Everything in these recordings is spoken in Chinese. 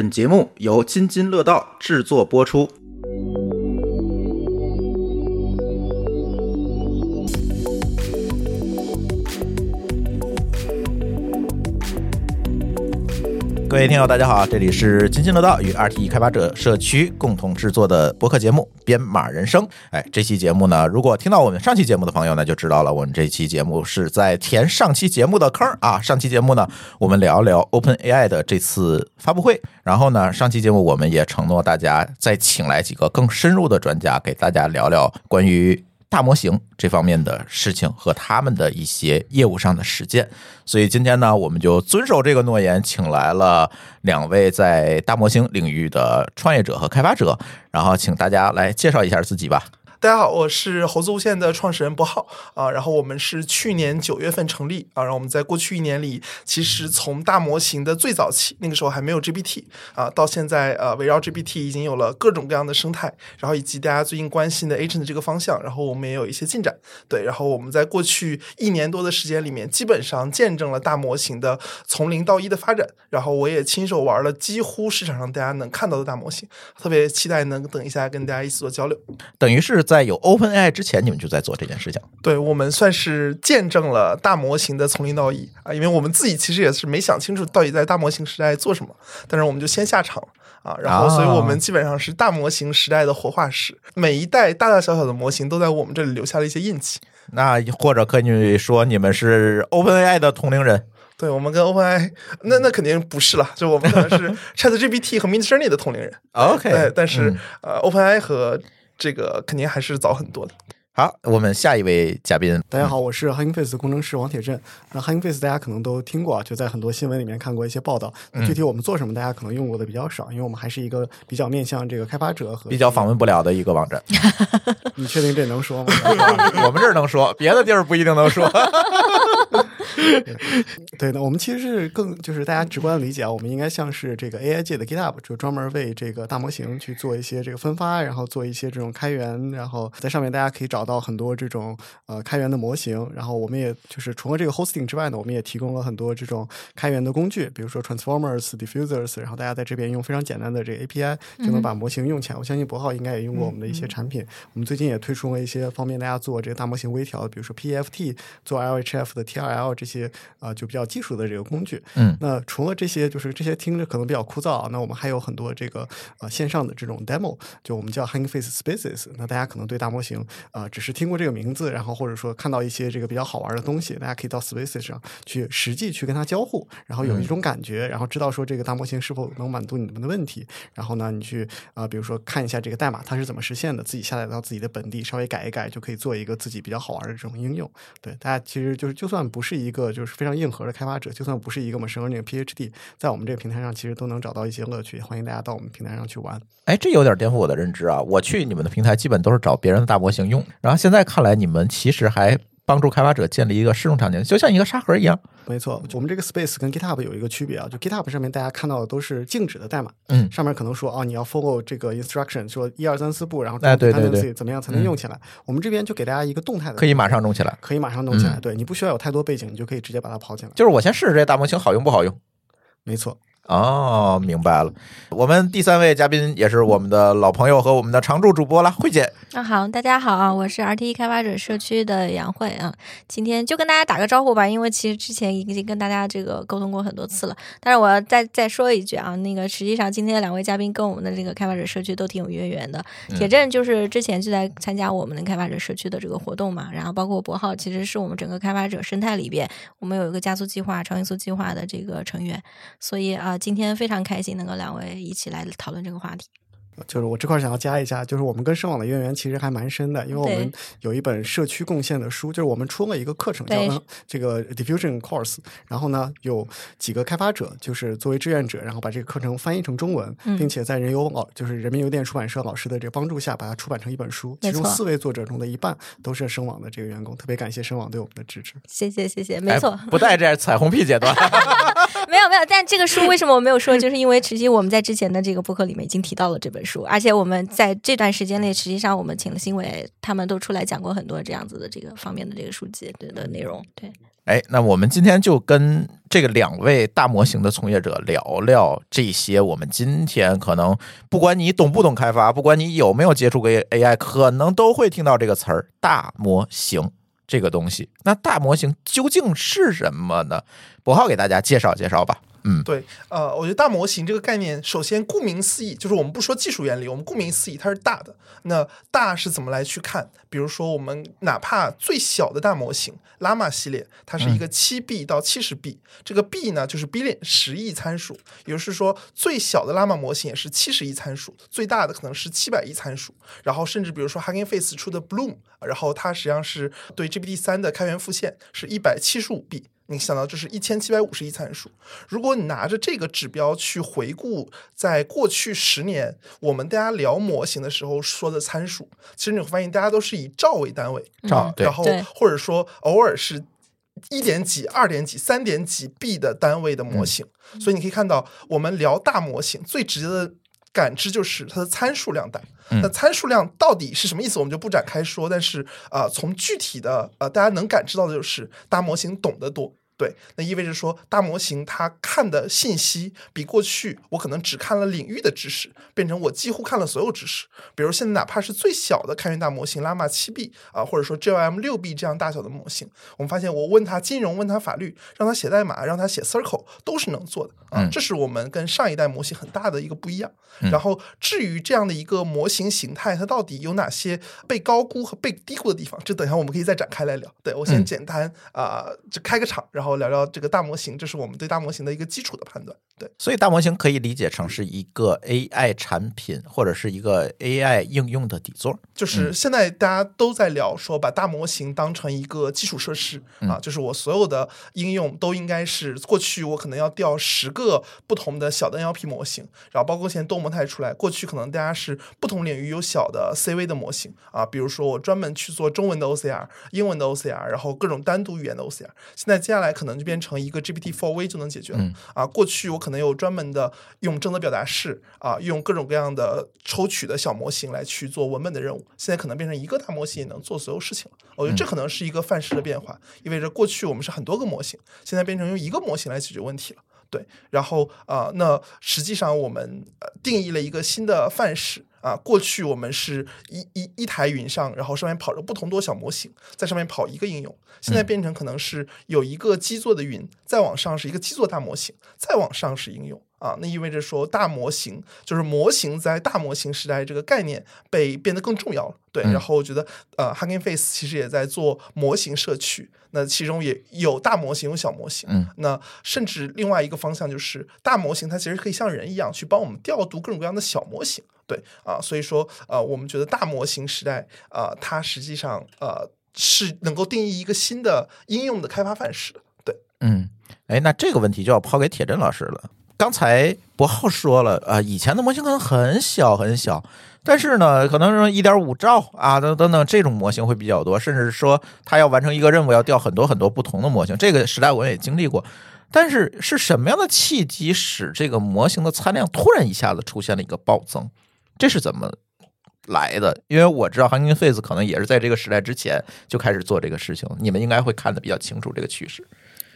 本节目由津津乐道制作播出。各位听友，大家好，这里是津津乐道与 RTE 开发者社区共同制作的播客节目《编码人生》。哎，这期节目呢，如果听到我们上期节目的朋友呢，就知道了，我们这期节目是在填上期节目的坑啊。上期节目呢，我们聊聊 OpenAI 的这次发布会，然后呢，上期节目我们也承诺大家再请来几个更深入的专家，给大家聊聊关于。大模型这方面的事情和他们的一些业务上的实践，所以今天呢，我们就遵守这个诺言，请来了两位在大模型领域的创业者和开发者，然后请大家来介绍一下自己吧。大家好，我是猴子无限的创始人博浩啊，然后我们是去年九月份成立啊，然后我们在过去一年里，其实从大模型的最早期，那个时候还没有 GPT 啊，到现在呃，围绕 GPT 已经有了各种各样的生态，然后以及大家最近关心的 Agent 这个方向，然后我们也有一些进展，对，然后我们在过去一年多的时间里面，基本上见证了大模型的从零到一的发展，然后我也亲手玩了几乎市场上大家能看到的大模型，特别期待能等一下跟大家一起做交流，等于是。在有 OpenAI 之前，你们就在做这件事情。对我们算是见证了大模型的从零到一啊，因为我们自己其实也是没想清楚到底在大模型时代做什么，但是我们就先下场啊，然后所以我们基本上是大模型时代的活化石，每一代大大小小的模型都在我们这里留下了一些印记。那或者可以说你们是 OpenAI 的同龄人？对，我们跟 OpenAI 那那肯定不是了，就我们可能是 ChatGPT 和 Midjourney 的同龄人。OK，对，但是呃，OpenAI 和这个肯定还是早很多的。好，我们下一位嘉宾。大家好，我是 Hugging Face 工程师王铁振。那 Hugging Face 大家可能都听过，就在很多新闻里面看过一些报道。具体我们做什么，大家可能用过的比较少，因为我们还是一个比较面向这个开发者和比较访问不了的一个网站。你确定这能说吗？我们这儿能说，别的地儿不一定能说。对的，我们其实是更就是大家直观的理解啊，我们应该像是这个 AI 界的 GitHub，就专门为这个大模型去做一些这个分发，然后做一些这种开源，然后在上面大家可以找到很多这种呃开源的模型。然后我们也就是除了这个 hosting 之外呢，我们也提供了很多这种开源的工具，比如说 transformers、diffusers，然后大家在这边用非常简单的这个 API 就能把模型用起来。我相信博浩应该也用过我们的一些产品。我们最近也推出了一些方便大家做这个大模型微调，比如说 PEFT 做 LHF 的 TRL 这些啊就比较技术的这个工具。嗯，那除了这些，就是这些听着可能比较枯燥啊，那我们还有很多这个呃线上的这种 demo，就我们叫 Hugging Face Spaces。那大家可能对大模型啊只是听过这个名字，然后或者说看到一些这个比较好玩的东西，大家可以到 Spaces 上去实际去跟它交互，然后有一种感觉，然后知道说这个大模型是否能满足你们的问题。然后呢，你去啊，比如说看一下这个代码它是怎么实现的，自己下载到自己的本地稍微改一改，就可以做一个自己比较好玩的这种应用。对，大家其实就是就算不是一一个就是非常硬核的开发者，就算不是一个陌生成那个 PhD，在我们这个平台上其实都能找到一些乐趣。欢迎大家到我们平台上去玩。哎，这有点颠覆我的认知啊！我去你们的平台基本都是找别人的大模型用，然后现在看来你们其实还。帮助开发者建立一个适用场景，就像一个沙盒一样。没错，我们这个 Space 跟 GitHub 有一个区别啊，就 GitHub 上面大家看到的都是静止的代码，嗯，上面可能说哦，你要 follow 这个 instruction，说一二三四步，然后哎对对对，怎么样才能用起来？我们这边就给大家一个动态的，可以马上弄起来，可以马上弄起来。对你不需要有太多背景，你就可以直接把它跑起来。就是我先试试这大模型好用不好用？没错。哦，明白了。我们第三位嘉宾也是我们的老朋友和我们的常驻主播了，慧姐。那好，大家好啊，我是 RTE 开发者社区的杨慧啊。今天就跟大家打个招呼吧，因为其实之前已经跟大家这个沟通过很多次了。但是我要再再说一句啊，那个实际上今天两位嘉宾跟我们的这个开发者社区都挺有渊源的。铁证就是之前就在参加我们的开发者社区的这个活动嘛，然后包括博浩，其实是我们整个开发者生态里边，我们有一个加速计划、超音速计划的这个成员，所以啊。今天非常开心能够两位一起来讨论这个话题。就是我这块想要加一下，就是我们跟声网的渊源其实还蛮深的，因为我们有一本社区贡献的书，就是我们出了一个课程叫这个 Diffusion Course，然后呢有几个开发者就是作为志愿者，然后把这个课程翻译成中文，并且在人邮老就是人民邮电出版社老师的这个帮助下，把它出版成一本书。其中四位作者中的一半都是声网的这个员工，特别感谢声网对我们的支持。谢谢谢谢，没错，不带这彩虹屁阶段。没有没有，但这个书为什么我没有说？就是因为其实际我们在之前的这个播客里面已经提到了这本书，而且我们在这段时间内，实际上我们请了新伟，他们都出来讲过很多这样子的这个方面的这个书籍的内容。对，哎，那我们今天就跟这个两位大模型的从业者聊聊这些。我们今天可能不管你懂不懂开发，不管你有没有接触过 AI，可能都会听到这个词儿“大模型”这个东西。那大模型究竟是什么呢？博浩给大家介绍介绍吧。嗯，对，呃，我觉得大模型这个概念，首先顾名思义，就是我们不说技术原理，我们顾名思义，它是大的。那大是怎么来去看？比如说，我们哪怕最小的大模型拉玛系列，它是一个七 B 到七十 B，这个 B 呢就是 billion 十亿参数，也就是说，最小的拉玛模型也是七十亿参数，最大的可能是七百亿参数。然后甚至比如说 Hugging Face 出的 Bloom，然后它实际上是对 GPT 三的开源复现是一百七十五 B。你想到这是一千七百五十亿参数，如果你拿着这个指标去回顾，在过去十年我们大家聊模型的时候说的参数，其实你会发现大家都是以兆为单位，兆对然后或者说偶尔是一点几、二点几、三点几 B 的单位的模型，所以你可以看到，我们聊大模型最直接的感知就是它的参数量大。那参数量到底是什么意思，我们就不展开说。但是啊、呃从具体的呃，大家能感知到的就是大模型懂得多。对，那意味着说，大模型它看的信息比过去我可能只看了领域的知识，变成我几乎看了所有知识。比如现在哪怕是最小的开源大模型拉玛七 B 啊，或者说 GLM 六 B 这样大小的模型，我们发现我问他金融，问他法律，让他写代码，让他写 Circle 都是能做的啊。这是我们跟上一代模型很大的一个不一样。然后至于这样的一个模型形态，它到底有哪些被高估和被低估的地方，这等一下我们可以再展开来聊。对我先简单啊、就开个场，然后聊聊这个大模型，这是我们对大模型的一个基础的判断。对。所以大模型可以理解成是一个 AI 产品或者是一个 AI 应用的底座。就是现在大家都在聊说，把大模型当成一个基础设施啊，就是我所有的应用都应该是过去我可能要调十个不同的小的 NLP 模型，然后包括现在多模态出来，过去可能大家是不同领域有小的 CV 的模型啊，比如说我专门去做中文的 OCR、英文的 OCR，然后各种单独语言的 OCR，现在接下来可能就变成一个 GPT-4V 就能解决了、啊。过去我可能有专门的用正则表达式啊，用各种各样的抽取的小模型来去做文本的任务，现在可能变成一个大模型也能做所有事情了。我觉得这可能是一个范式的变化，意味着过去我们是很多个模型，现在变成用一个模型来解决问题了。对，然后啊、呃那实际上我们呃定义了一个新的范式啊。过去我们是一一一台云上，然后上面跑着不同多小模型，在上面跑一个应用。现在变成可能是有一个基座的云，再往上是一个基座大模型，再往上是应用。啊，那意味着说大模型就是模型在大模型时代这个概念被变得更重要了。对，然后我觉得呃，Hugging Face 其实也在做模型社区，那其中也有大模型，有小模型。嗯，那甚至另外一个方向就是大模型它其实可以像人一样去帮我们调度各种各样的小模型。对啊，所以说呃，我们觉得大模型时代啊、呃，它实际上呃是能够定义一个新的应用的开发范式的。对，嗯，哎，那这个问题就要抛给铁振老师了。刚才博浩说了啊、以前的模型可能很小很小，但是呢，可能是一点五兆啊，等等等这种模型会比较多，甚至说它要完成一个任务要调很多很多不同的模型，这个时代我也经历过。但是是什么样的契机使这个模型的参量突然一下子出现了一个暴增？这是怎么来的？因为我知道 Hugging Face 可能也是在这个时代之前就开始做这个事情，你们应该会看得比较清楚这个趋势。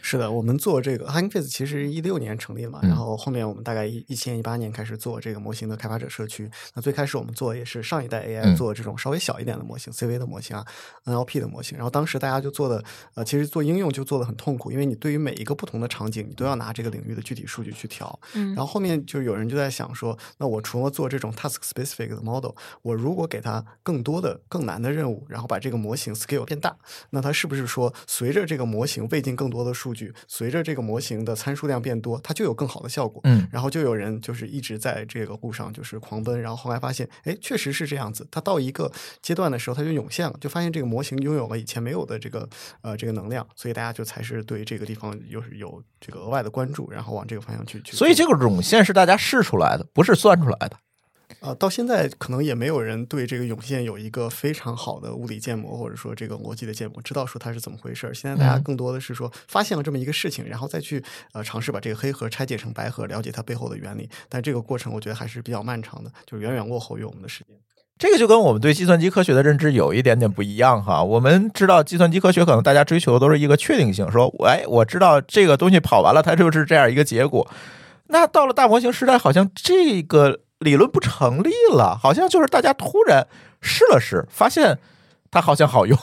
是的，我们做这个 Hugging Face 其实一六年成立嘛，嗯然后后面我们大概一一七年、一八年开始做这个模型的开发者社区。那最开始我们做也是上一代嗯 AI 做这种稍微小一点的模型、CV 的模型啊、NLP 的模型。然后当时大家就做的呃，其实做应用就做的很痛苦，因为你对于每一个不同的场景，你都要拿这个领域的具体数据去调。嗯然后后面就有人就在想说，那我除了做这种 task specific 的 model，我如果给它更多的、更难的任务，然后把这个模型 scale 变大，那它是不是说随着这个模型喂进更多的数据，随着这个模型的参数量变多，它就有更好的效果？嗯然后就有人就是一直在这个路上就是狂奔，然后后来发现，哎，确实是这样子。它到一个阶段的时候，它就涌现了，就发现这个模型拥有了以前没有的这个呃这个能量，所以大家就才是对这个地方有有这个额外的关注，然后往这个方向去去。所以这个涌现是大家试出来的，不是算出来的。呃，到现在可能也没有人对这个涌现有一个非常好的物理建模，或者说这个逻辑的建模，知道说它是怎么回事儿。现在大家嗯更多的是说发现了这么一个事情，然后再去呃尝试把这个黑盒拆解成白盒，了解它背后的原理。但这个过程我觉得还是比较漫长的，就远远落后于我们的时间。这个就跟我们对计算机科学的认知有一点点不一样哈。我们知道计算机科学可能大家追求的都是一个确定性，说，哎，我知道这个东西跑完了，它就是这样一个结果。那到了大模型时代，好像这个理论不成立了，好像就是大家突然试了试，发现它好像好用。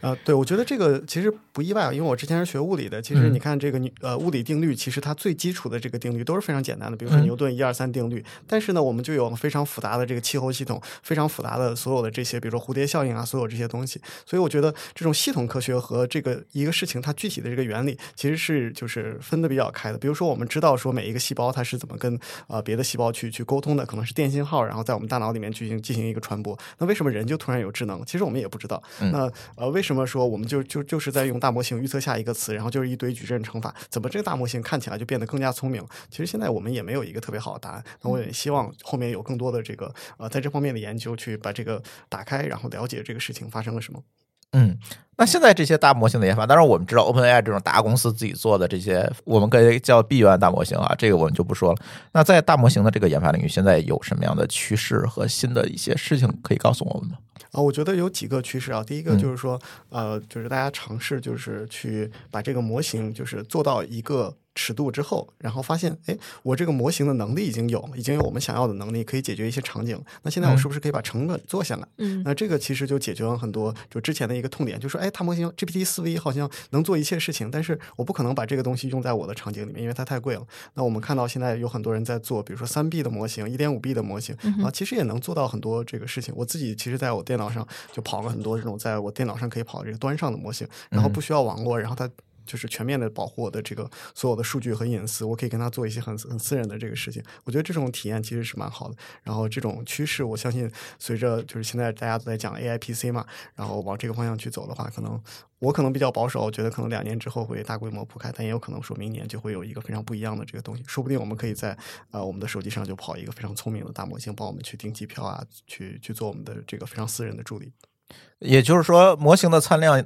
啊，对，我觉得这个其实不意外啊，因为我之前是学物理的。其实你看这个呃物理定律，其实它最基础的这个定律都是非常简单的，比如说牛顿一二三定律。但是呢，我们就有非常复杂的这个气候系统，非常复杂的所有的这些，比如说蝴蝶效应啊，所有这些东西。所以我觉得这种系统科学和这个一个事情它具体的这个原理，其实是就是分的比较开的。比如说我们知道说每一个细胞它是怎么跟啊别的细胞去去沟通的，可能是电信号，然后在我们大脑里面进行进行一个传播。那为什么人就突然有智能？其实我们也不知道。那呃为什么说我们就就就是在用大模型预测下一个词，然后就是一堆矩阵乘法，怎么这个大模型看起来就变得更加聪明？其实现在我们也没有一个特别好的答案。那我也希望后面有更多的这个呃，在这方面的研究，去把这个打开，然后了解这个事情发生了什么。嗯，那现在这些大模型的研发，当然我们知道 OpenAI 这种大公司自己做的这些，我们可以叫闭源大模型啊，这个我们就不说了。那在大模型的这个研发领域，现在有什么样的趋势和新的一些事情可以告诉我们吗？啊，我觉得有几个趋势啊。第一个就是说，呃，就是大家尝试就是去把这个模型就是做到一个。尺度之后，然后发现，哎，我这个模型的能力已经有，已经有我们想要的能力，可以解决一些场景。那现在我是不是可以把成本做下来？嗯，那这个其实就解决了很多就之前的一个痛点，就说，哎，大模型 GPT 四 V 好像能做一切事情，但是我不可能把这个东西用在我的场景里面，因为它太贵了。那我们看到现在有很多人在做，比如说三 B 的模型、一点五 B 的模型啊，其实也能做到很多这个事情。我自己其实在我电脑上就跑了很多这种在我电脑上可以跑这个端上的模型，然后不需要网络，然后它。就是全面的保护我的这个所有的数据和隐私，我可以跟他做一些很很私人的这个事情。我觉得这种体验其实是蛮好的。然后这种趋势，我相信随着就是现在大家都在讲 AI PC 嘛，然后往这个方向去走的话，可能我可能比较保守，觉得可能两年之后会大规模铺开，但也有可能说明年就会有一个非常不一样的这个东西。说不定我们可以在呃我们的手机上就跑一个非常聪明的大模型，帮我们去订机票啊，去去做我们的这个非常私人的助理。也就是说，模型的参量。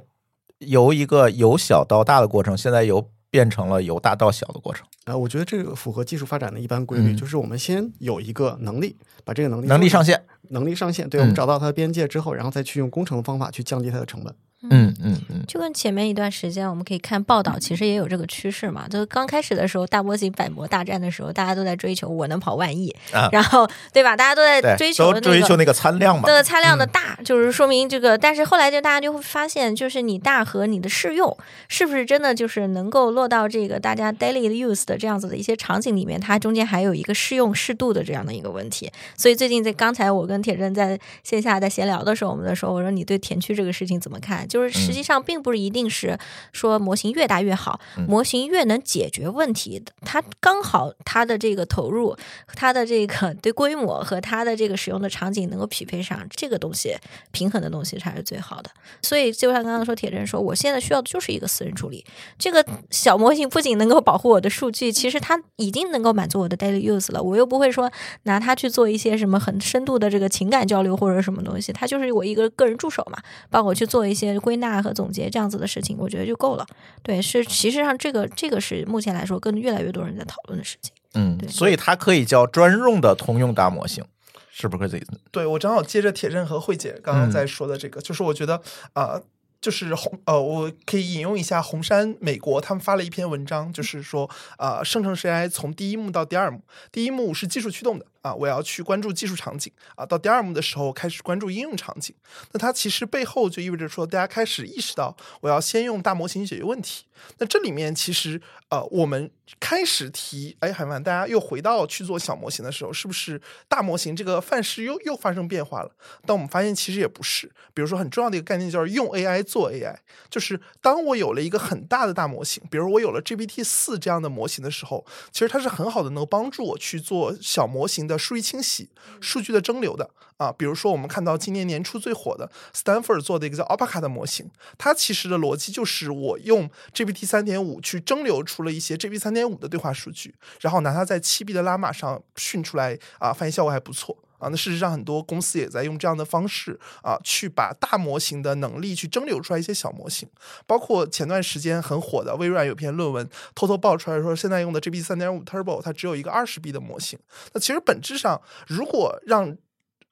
由一个由小到大的过程，现在由变成了由大到小的过程。啊，我觉得这个符合技术发展的一般规律，就是我们先有一个能力，把这个能力能力上线，能力上限，对我们找到它的边界之后，然后再去用工程的方法去降低它的成本。嗯嗯嗯，就跟前面一段时间我们可以看报道，其实也有这个趋势嘛。就是刚开始的时候，大模型百模大战的时候，大家都在追求我能跑万亿，然后对吧？大家都在追求追求那个参量嘛，那个参量的大，就是说明这个。但是后来就大家就会发现，就是你大和你的适用是不是真的就是能够落到这个大家 daily use 的这样子的一些场景里面，它中间还有一个适用适度的这样的一个问题。所以最近在刚才我跟铁正在线下在闲聊的时候，我们在说，我说你对田区这个事情怎么看？就是实际上并。不是一定是说模型越大越好，模型越能解决问题的，它刚好它的这个投入、它的这个对规模和它的这个使用的场景能够匹配上，这个东西平衡的东西才是最好的。所以就像刚刚说铁证说，我现在需要的就是一个私人助理。这个小模型不仅能够保护我的数据，其实它已经能够满足我的 daily use 了。我又不会说拿它去做一些什么很深度的这个情感交流或者什么东西，它就是我一个个人助手嘛，帮我去做一些归纳和总结。这样子的事情，我觉得就够了。对，是其实上这个这个是目前来说，跟越来越多人在讨论的事情。嗯，所以它可以叫专用的通用大模型，是不是可以？对我正好接着铁证和慧姐刚刚在说的这个，就是我觉得啊。就是红呃，我可以引用一下红杉美国，他们发了一篇文章，就是说啊，生成式 AI 从第一幕到第二幕，第一幕是技术驱动的啊，我要去关注技术场景啊，到第二幕的时候开始关注应用场景。那它其实背后就意味着说，大家开始意识到我要先用大模型解决问题。那这里面其实呃，我们开始提，哎，海曼，大家又回到去做小模型的时候，是不是大模型这个范式又又发生变化了？但我们发现其实也不是。比如说很重要的一个概念就是用 AI。做 AI，就是当我有了一个很大的大模型，比如我有了 GPT 四这样的模型的时候，其实它是很好的，能帮助我去做小模型的数据清洗、数据的蒸馏的啊。比如说我们看到今年年初最火的 Stanford 做的一个叫 Alpaca 的模型，它其实的逻辑就是我用 GPT 三点五去蒸馏出了一些 GPT 三点五的对话数据，然后拿它在七 B 的拉玛上训出来啊，发现效果还不错。啊，那事实上很多公司也在用这样的方式啊，去把大模型的能力去蒸馏出来一些小模型，包括前段时间很火的微软有篇论文偷偷爆出来说，现在用的 GPT 三点五 Turbo 它只有一个二十 B 的模型。那其实本质上，如果让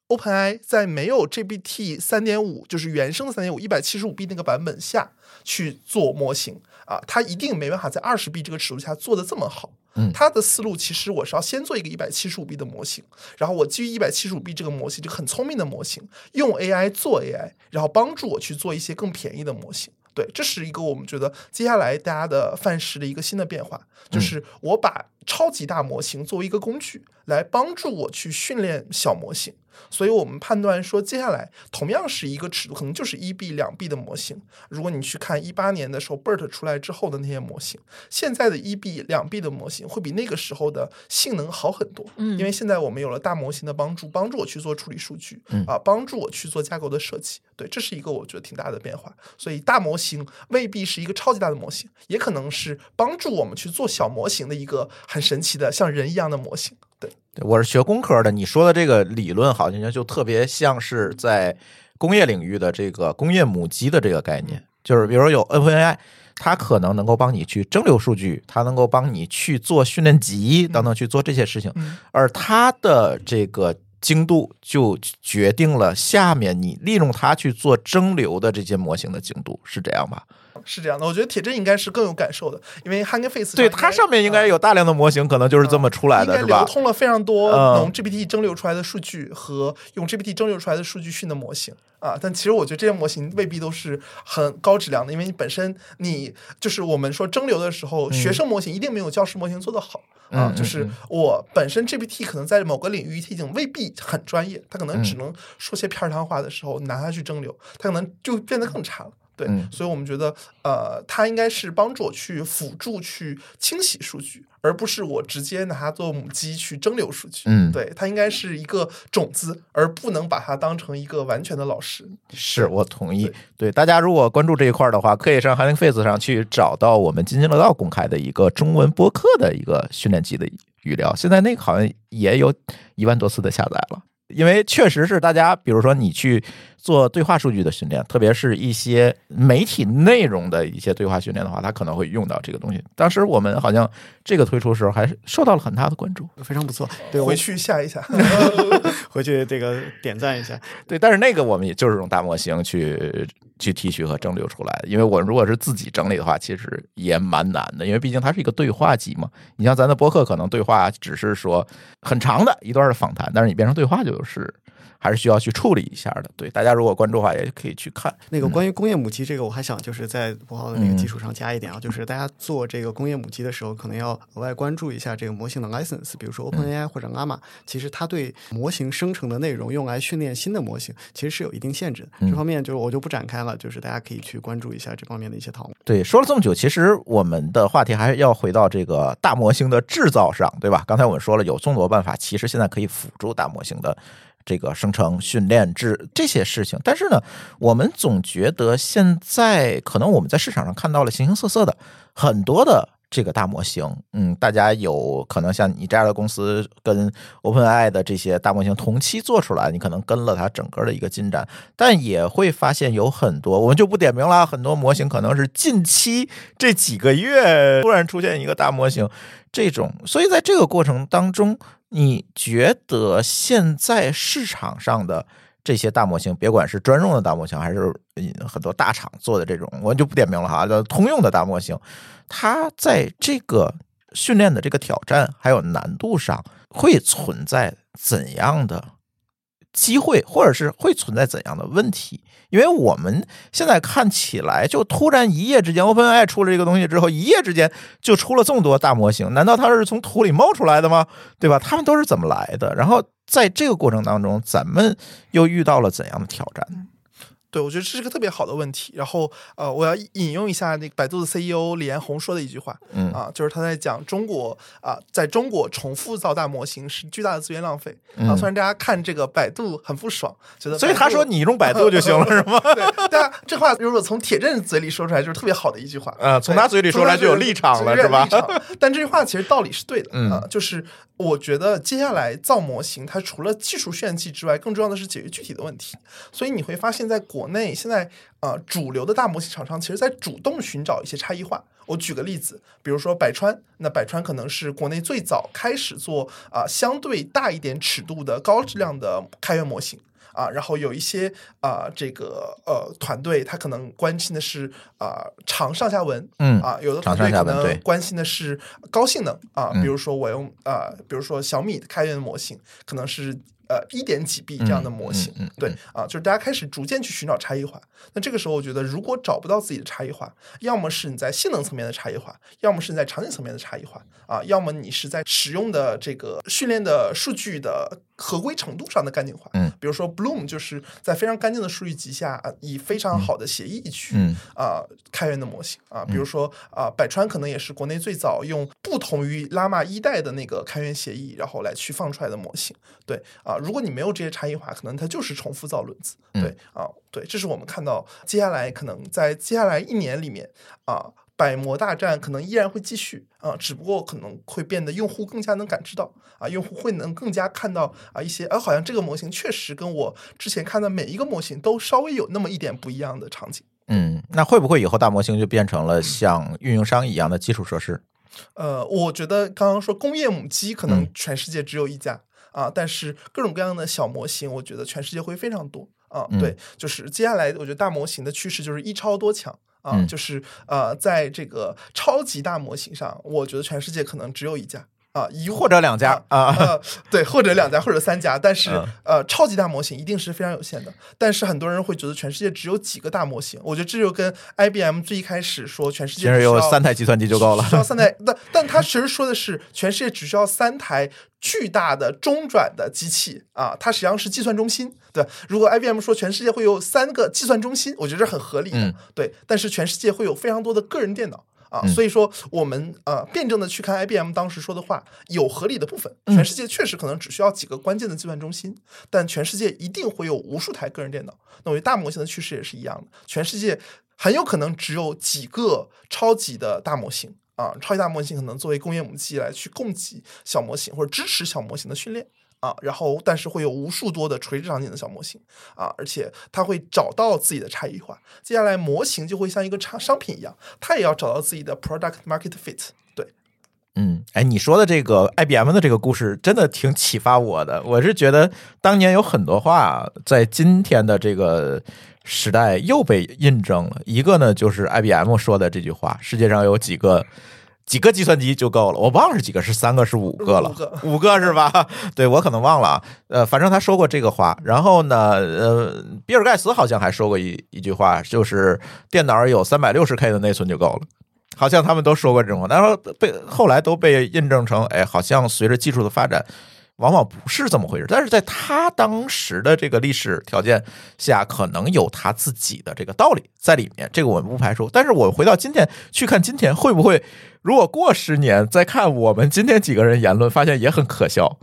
OpenAI 在没有 GPT 三点五，就是原生的三点五一百七十五 B 那个版本下去做模型啊，它一定没办法在二十 B 这个尺度下做的这么好。他的思路其实我是要先做一个一百七十五 B 的模型，然后我基于一百七十五 B 这个模型，就很聪明的模型，用 AI 做 AI，然后帮助我去做一些更便宜的模型。对，这是一个我们觉得接下来大家的范式的一个新的变化，就是我把超级大模型作为一个工具来帮助我去训练小模型。所以我们判断说，接下来同样是一个尺度，可能就是一 B、两 B 的模型。如果你去看一八年的时候 BERT 出来之后的那些模型，现在的一 B、两 B 的模型会比那个时候的性能好很多。嗯因为现在我们有了大模型的帮助，帮助我去做处理数据，嗯啊，帮助我去做架构的设计。对，这是一个我觉得挺大的变化。所以大模型未必是一个超级大的模型，也可能是帮助我们去做小模型的一个很神奇的像人一样的模型。对，对我是学工科的，你说的这个理论好像就特别像是在工业领域的这个工业母机的这个概念，就是比如说有 OpenAI。它可能能够帮你去蒸馏数据，它能够帮你去做训练集等等去做这些事情，嗯而它的这个精度就决定了下面你利用它去做蒸馏的这些模型的精度，是这样吧？是这样的。我觉得铁证应该是更有感受的，因为 Hugging Face 对，它上面应该有大量的模型，可能就是这么出来的，是吧应该流？通了非常多嗯用 GPT 蒸馏出来的数据和用 GPT 蒸馏出来的数据训的模型啊，但其实我觉得这些模型未必都是很高质量的，因为你本身你就是我们说蒸馏的时候，学生模型一定没有教师模型做的好。啊嗯，就是嗯我本身 GPT 可能在某个领域它已经未必很专业，它可能嗯只能说些片儿汤话的时候拿它去蒸馏，它可能就变得更差了。对，嗯所以我们觉得，呃，它应该是帮助我去辅助去清洗数据，而不是我直接拿它做母鸡去蒸馏数据。嗯对，它应该是一个种子，而不能把它当成一个完全的老师。是我同意。对大家如果关注这一块儿的话，可以上 Hugging Face 上去找到我们津津乐道公开的一个中文播客的一个训练集的语料，现在那个好像也有一万多次的下载了。因为确实是大家，比如说你去做对话数据的训练，特别是一些媒体内容的一些对话训练的话，它可能会用到这个东西。当时我们好像这个推出的时候，还是受到了很大的关注。非常不错。对，我回去下一下。回去这个点赞一下。对，但是那个我们也就是用大模型去去提取和蒸馏出来的。因为我如果是自己整理的话，其实也蛮难的，因为毕竟它是一个对话集嘛。你像咱的播客，可能对话只是说很长的一段的访谈，但是你变成对话就是还是需要去处理一下的。对，大家如果关注的话，也可以去看。那个关于工业母机这个，我还想就是在博浩的那个基础上加一点啊，就是大家做这个工业母机的时候，可能要额外关注一下这个模型的 license，比如说 OpenAI 或者 Llama，其实它对模型生成的内容用来训练新的模型，其实是有一定限制的。这方面就是我就不展开了，就是大家可以去关注一下这方面的一些讨论。对，说了这么久，其实我们的话题还是要回到这个大模型的制造上，对吧？刚才我们说了，有众多办法，其实现在可以辅助大模型的这个生成、训练、制这些事情。但是呢，我们总觉得现在可能我们在市场上看到了形形色色的很多的。这个大模型，嗯，大家有可能像你这样的公司跟 OpenAI 的这些大模型同期做出来，你可能跟了它整个的一个进展，但也会发现有很多，我们就不点名了，很多模型可能是近期这几个月突然出现一个大模型，这种，所以在这个过程当中，你觉得现在市场上的这些大模型，别管是专用的大模型，还是很多大厂做的这种，我就不点名了哈，就通用的大模型，它在这个训练的这个挑战还有难度上，会存在怎样的机会，或者是会存在怎样的问题？因为我们现在看起来，就突然一夜之间，OpenAI 出了这个东西之后，一夜之间就出了这么多大模型，难道它是从土里冒出来的吗？对吧？他们都是怎么来的？然后在这个过程当中，咱们又遇到了怎样的挑战？对，我觉得这是个特别好的问题。然后，呃，我要引用一下那个百度的 CEO 李彦宏说的一句话，嗯啊，就是他在讲中国啊，在中国重复造大模型是巨大的资源浪费啊。嗯虽然大家看这个百度很不爽，觉得所以他说你用百度就行了，是吗？对，大家这话如果从铁证嘴里说出来，就是特别好的一句话。呃从他嘴里说出来就有立场了是吧 但这句话其实道理是对的，嗯啊就是我觉得接下来造模型，它除了技术炫技之外，更重要的是解决具体的问题。所以你会发现在国国内现在呃主流的大模型厂商其实在主动寻找一些差异化。我举个例子，比如说百川，那百川可能是国内最早开始做啊、相对大一点尺度的高质量的开源模型。啊，然后有一些啊、这个呃团队，他可能关心的是啊、长上下文，嗯啊，有的团队可能关心的是高性能啊，嗯比如说我用啊、比如说小米的开源模型，可能是呃一点几 B 这样的模型，嗯嗯嗯对啊，就是大家开始逐渐去寻找差异化。那这个时候，我觉得如果找不到自己的差异化，要么是你在性能层面的差异化，要么是你在场景层面的差异化啊，要么你是在使用的这个训练的数据的合规程度上的干净化。嗯，比如说 Bloom 就是在非常干净的数据集下，啊以非常好的协议去嗯啊、开源的模型啊，比如说啊、百川可能也是国内最早用不同于拉玛一代的那个开源协议，然后来去放出来的模型。对啊、如果你没有这些差异化，可能它就是重复造轮子。嗯对啊、对，这是我们看到接下来可能在接下来一年里面啊。百模大战可能依然会继续啊，只不过可能会变得用户更加能感知到啊，用户会能更加看到啊一些，啊好像这个模型确实跟我之前看的每一个模型都稍微有那么一点不一样的场景。嗯，那会不会以后大模型就变成了像运营商一样的基础设施？呃，我觉得刚刚说工业母机可能嗯全世界只有一家、啊，但是各种各样的小模型，我觉得全世界会非常多啊。嗯对，就是接下来我觉得大模型的趋势就是一超多强。啊，嗯。就是呃，在这个超级大模型上，我觉得全世界可能只有一家啊，一或者两家啊？呃，对，或者两家或者三家，但是、嗯呃，超级大模型一定是非常有限的。但是很多人会觉得全世界只有几个大模型，我觉得这就跟 IBM 最一开始说全世界只需要三台计算机就够了只需要三台，但但他其实说的是全世界只需要三台巨大的中转的机器啊，它实际上是计算中心。对，如果 IBM 说全世界会有三个计算中心，我觉得这很合理的。嗯对，但是全世界会有非常多的个人电脑。啊，嗯所以说我们呃辩证的去看 IBM 当时说的话，有合理的部分。嗯全世界确实可能只需要几个关键的计算中心，但全世界一定会有无数台个人电脑。那我觉得大模型的趋势也是一样的，全世界很有可能只有几个超级的大模型啊，超级大模型可能作为工业母机来去供给小模型或者支持小模型的训练。啊，然后但是会有无数多的垂直场景的小模型啊，而且它会找到自己的差异化。接下来模型就会像一个商商品一样，它也要找到自己的 product market fit。对，嗯，哎，你说的这个 IBM 的这个故事真的挺启发我的。我是觉得当年有很多话在今天的这个时代又被印证了。一个呢，就是 IBM 说的这句话：世界上有几个。几个计算机就够了，我忘了是几个，是三个是五个了，五个五个是吧？对我可能忘了啊，呃，反正他说过这个话。然后呢，呃，比尔盖茨好像还说过一一句话，就是电脑有三百六十 K 的内存就够了。好像他们都说过这种话，但是被后来都被印证成，哎，好像随着技术的发展，往往不是这么回事。但是在他当时的这个历史条件下，可能有他自己的这个道理在里面，这个我们不排除。但是我回到今天去看今天，会不会如果过十年再看我们今天几个人言论，发现也很可笑，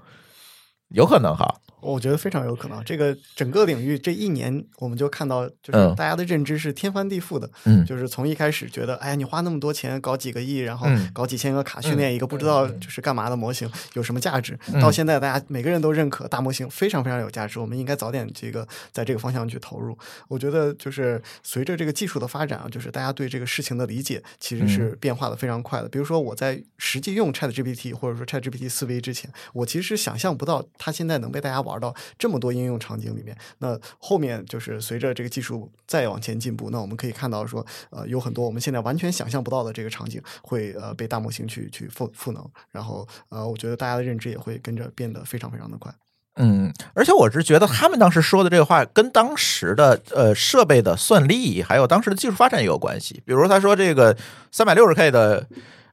有可能哈。我觉得非常有可能，这个整个领域这一年，我们就看到，就是嗯大家的认知是天翻地覆的。嗯就是从一开始觉得，哎呀，你花那么多钱搞几个亿，然后嗯搞几千个卡训练一个不知道就是干嘛的模型，有什么价值？到现在，大家每个人都认可大模型非常非常有价值，我们应该早点这个在这个方向去投入。我觉得就是随着这个技术的发展啊，就是大家对这个事情的理解其实是变化的非常快的。比如说我在实际用 Chat GPT 或者说 Chat GPT 四 V 之前，我其实想象不到它现在能被大家玩到这么多应用场景里面。那后面就是随着这个技术再往前进步，那我们可以看到说，呃，有很多我们现在完全想象不到的这个场景会呃被大模型去去赋赋能，然后呃，我觉得大家的认知也会跟着变得非常非常的快。嗯，而且我是觉得他们当时说的这个话跟当时的呃设备的算力，还有当时的技术发展也有关系。比如他说这个三百六十 K 的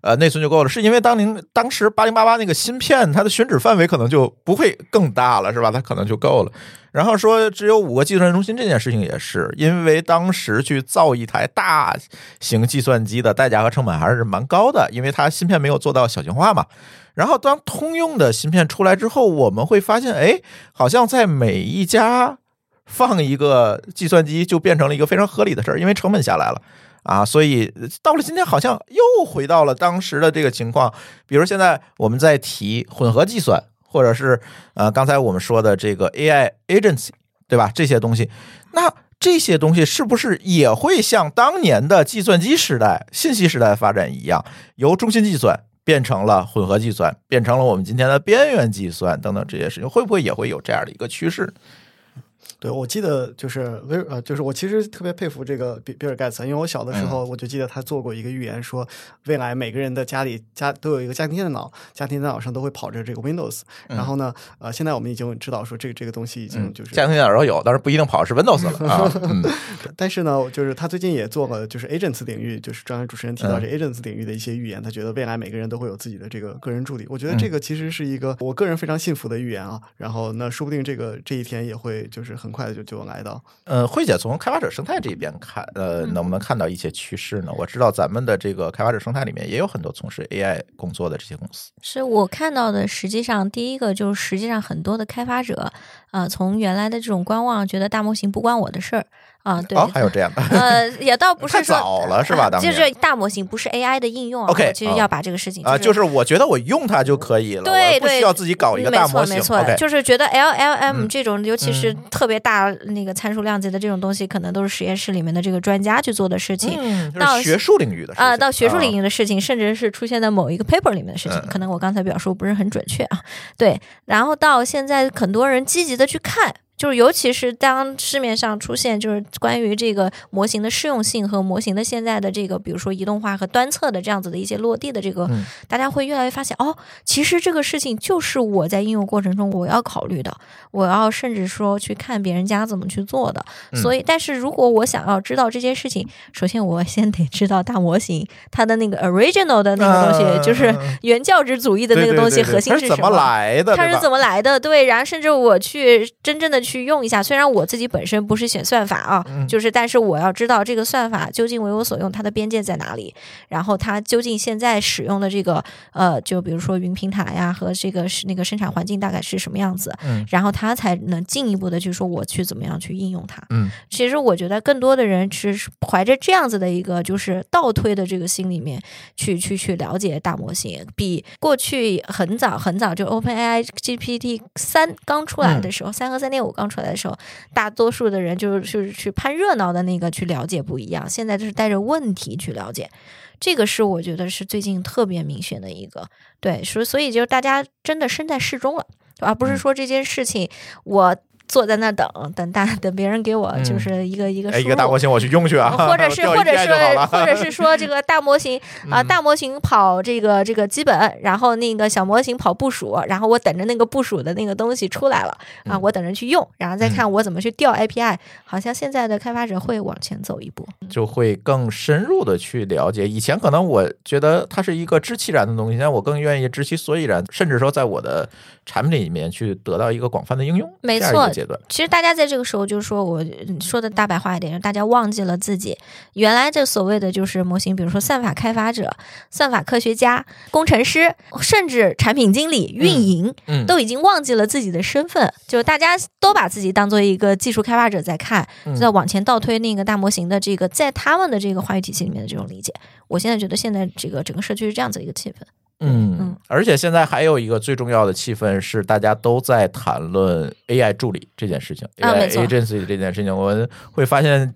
呃内存就够了，是因为当您当时八零八八那个芯片它的选址范围可能就不会更大了，是吧？它可能就够了。然后说只有五个计算中心这件事情也是，因为当时去造一台大型计算机的代价和成本还是蛮高的，因为它芯片没有做到小型化嘛。然后当通用的芯片出来之后，我们会发现，哎，好像在每一家放一个计算机就变成了一个非常合理的事儿，因为成本下来了啊。所以到了今天，好像又回到了当时的这个情况。比如现在我们在提混合计算，或者是呃刚才我们说的这个 AI agency，对吧？这些东西，那这些东西是不是也会像当年的计算机时代、信息时代发展一样，由中心计算变成了混合计算，变成了我们今天的边缘计算等等这些事情，会不会也会有这样的一个趋势？对，我记得就是威尔呃，就是我其实特别佩服这个比比尔盖茨，因为我小的时候我就记得他做过一个预言，说未来每个人的家里家都有一个家庭电脑，家庭电脑上都会跑着这个 Windows。然后呢，呃，现在我们已经知道说这个这个东西已经就是家庭电脑上有，但是不一定跑的是 Windows 了啊。嗯但是呢，就是他最近也做了就是 agents 领域，就是刚才主持人提到这 agents 领域的一些预言，他觉得未来每个人都会有自己的这个个人助理。我觉得这个其实是一个我个人非常信服的预言啊。然后那说不定这个这一天也会就是很快的就就来到。呃，慧姐从开发者生态这边看，呃，能不能看到一些趋势呢？我知道咱们的这个开发者生态里面也有很多从事 AI 工作的这些公司。是我看到的，实际上第一个就是实际上很多的开发者，啊，从原来的这种观望，觉得大模型不关我的事儿。啊，对，哦，还有这样的，呃，也倒不是太早了，是吧？当就是大模型不是 AI 的应用啊，OK，其实要把这个事情啊，就是我觉得我用它就可以了，对，不需要自己搞一个大模型，没错，没错，就是觉得 LLM 这种，尤其是嗯。特别大那个参数量级的这种东西，可能都是实验室里面的这个专家去做的事情，嗯，到学术领域的啊，到学术领域，的事情，甚至是出现在某一个 paper 里面的事情，嗯。可能我刚才表述不是很准确啊，对，然后到现在很多人积极的去看。就是，尤其是当市面上出现就是关于这个模型的适用性和模型的现在的这个，比如说移动化和端侧的这样子的一些落地的这个，嗯大家会越来越发现，哦，其实这个事情就是我在应用过程中我要考虑的，我要甚至说去看别人家怎么去做的。嗯所以，但是如果我想要知道这件事情，首先我先得知道大模型它的那个 original 的那个东西，嗯就是 原教旨主义的那个东西核心什它是怎么来的？它是怎么来的？对，然后甚至我去真正的去用一下，虽然我自己本身不是写算法啊，嗯。就是但是我要知道这个算法究竟为我所用，它的边界在哪里，然后它究竟现在使用的这个呃，就比如说云平台呀和这个是那个生产环境大概是什么样子，嗯。然后它才能进一步的去说我去怎么样去应用它。嗯。其实我觉得更多的人是怀着这样子的一个就是倒推的这个心里面去去去了解大模型，比过去很早很早就 OpenAI GPT 三刚出来的时候，三和三点五刚出来的时候，大多数的人就是就是去攀热闹的那个去了解不一样，现在就是带着问题去了解。这个是我觉得是最近特别明显的一个，对，所所以就是大家真的身在事中了，而不是说这件事情我坐在那等等大等别人给我就是一个、一个哎，一个大模型我去用去啊，或者 是或者是或者是说这个大模型啊、嗯大模型跑这个这个基本，然后那个小模型跑部署，然后我等着那个部署的那个东西出来了啊，嗯我等着去用，然后再看我怎么去调 API。好像现在的开发者会往前走一步。就会更深入的去了解。以前可能我觉得它是一个知其然的东西，现在我更愿意知其所以然，甚至说在我的产品里面去得到一个广泛的应用。没错阶段。其实大家在这个时候，就是说我嗯说的大白话一点，大家忘记了自己原来这所谓的就是模型，比如说算法开发者、算法科学家、工程师，甚至产品经理、运营，嗯，都已经忘记了自己的身份，就大家都把自己当做一个技术开发者在看，在往前倒推那个大模型的这个在他们的这个话语体系里面的这种理解。我现在觉得现在这个整个社区是这样子一个气氛。嗯。嗯，而且现在还有一个最重要的气氛是，大家都在谈论 AI 助理这件事情、，AI agency 这件事情。我们会发现，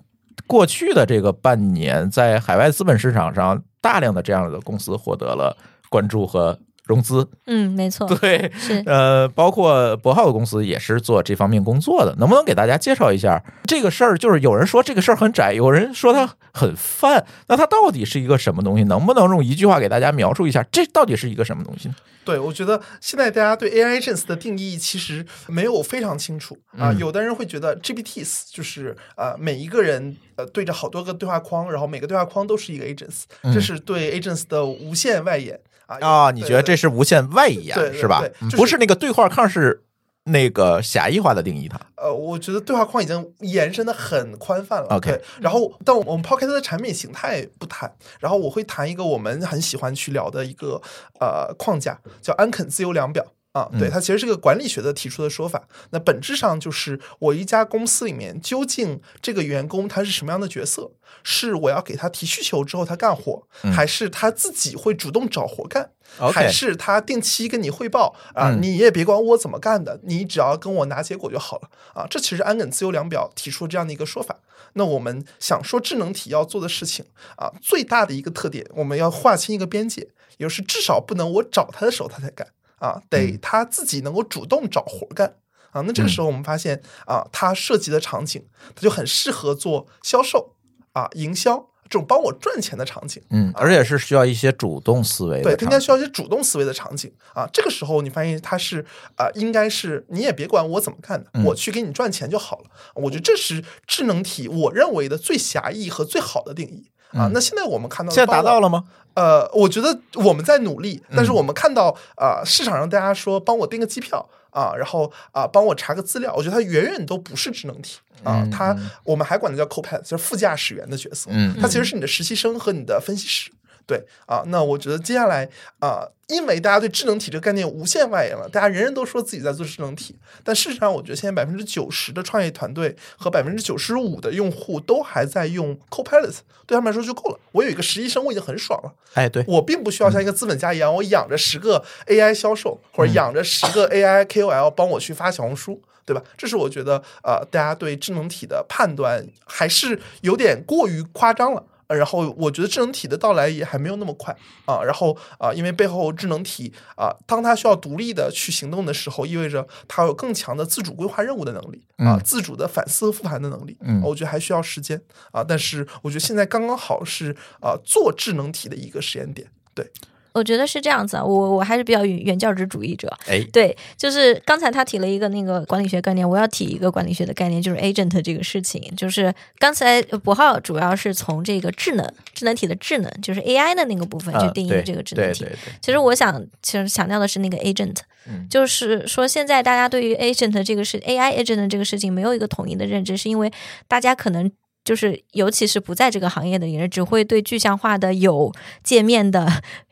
过去的这个半年，在海外资本市场上，大量的这样的公司获得了关注和融资。嗯，没错，对，是呃，包括博浩的公司也是做这方面工作的，能不能给大家介绍一下这个事儿？就是有人说这个事儿很窄，有人说它很泛，那它到底是一个什么东西？能不能用一句话给大家描述一下，这到底是一个什么东西呢？对，我觉得现在大家对 AI agents 的定义其实没有非常清楚啊、嗯有的人会觉得 GPTs 就是呃每一个人呃对着好多个对话框，然后每个对话框都是一个 agents，、嗯这是对 agents 的无限外延啊。啊，你觉得这是无限外延是吧不是那个对话框是那个狭义化的定义它。呃，我觉得对话框已经延伸的很宽泛了。OK，然后但我们抛开它的产品形态不谈，然后我会谈一个我们很喜欢去聊的一个呃框架，叫安肯自由量表。啊，对，它其实是个管理学的提出的说法。那本质上就是我一家公司里面究竟这个员工他是什么样的角色？是我要给他提需求之后他干活，还是他自己会主动找活干还是他定期跟你汇报啊？你也别管我怎么干的，你只要跟我拿结果就好了啊。这其实安耿自由量表提出这样的一个说法。那我们想说智能体要做的事情啊，最大的一个特点，我们要划清一个边界，也就是至少不能我找他的时候他才干啊，得他自己能够主动找活干。啊，那这个时候我们发现啊，它涉及的场景，它就很适合做销售啊、营销这种帮我赚钱的场景。嗯，而且是需要一些主动思维的对，场景，它应该需要一些主动思维的场景啊。这个时候你发现它是啊、应该是你也别管我怎么干的，嗯我去给你赚钱就好了。我觉得这是智能体我认为的最狭义和最好的定义啊。那现在我们看到现在达到了吗？呃，我觉得我们在努力，嗯但是我们看到啊、呃市场上大家说帮我订个机票啊、然后啊、帮我查个资料，我觉得它远远都不是智能体啊、它我们还管它叫 co-pilot，就是副驾驶员的角色，嗯它其实是你的实习生和你的分析师。对啊，那我觉得接下来啊、因为大家对智能体这个概念无限外延了，大家人人都说自己在做智能体，但事实上，我觉得现在百分之九十的创业团队和百分之九十五的用户都还在用 Copilot，对他们来说就够了。我有一个实习生，我已经很爽了。哎，对，我并不需要像一个资本家一样，我养着十个 AI 销售或者养着十个 AI KOL 帮我去发小红书，对吧？这是我觉得呃，大家对智能体的判断还是有点过于夸张了。呃然后我觉得智能体的到来也还没有那么快啊。然后啊，因为背后智能体啊，当它需要独立的去行动的时候，意味着它有更强的自主规划任务的能力啊，自主的反思和复盘的能力。嗯我觉得还需要时间啊。但是我觉得现在刚刚好是啊做智能体的一个时间点。对，我觉得是这样子啊，我我还是比较原教旨主义者。哎，对，就是刚才他提了一个那个管理学概念，我要提一个管理学的概念，就是 agent 这个事情。就是刚才博浩主要是从这个智能智能体的智能，就是 AI 的那个部分去定义这个智能体。其实我想，其实强调的是那个 agent，、嗯就是说现在大家对于 agent 这个事 AI agent 这个事情没有一个统一的认知，是因为大家可能。就是，尤其是不在这个行业的人，只会对具象化的有界面的，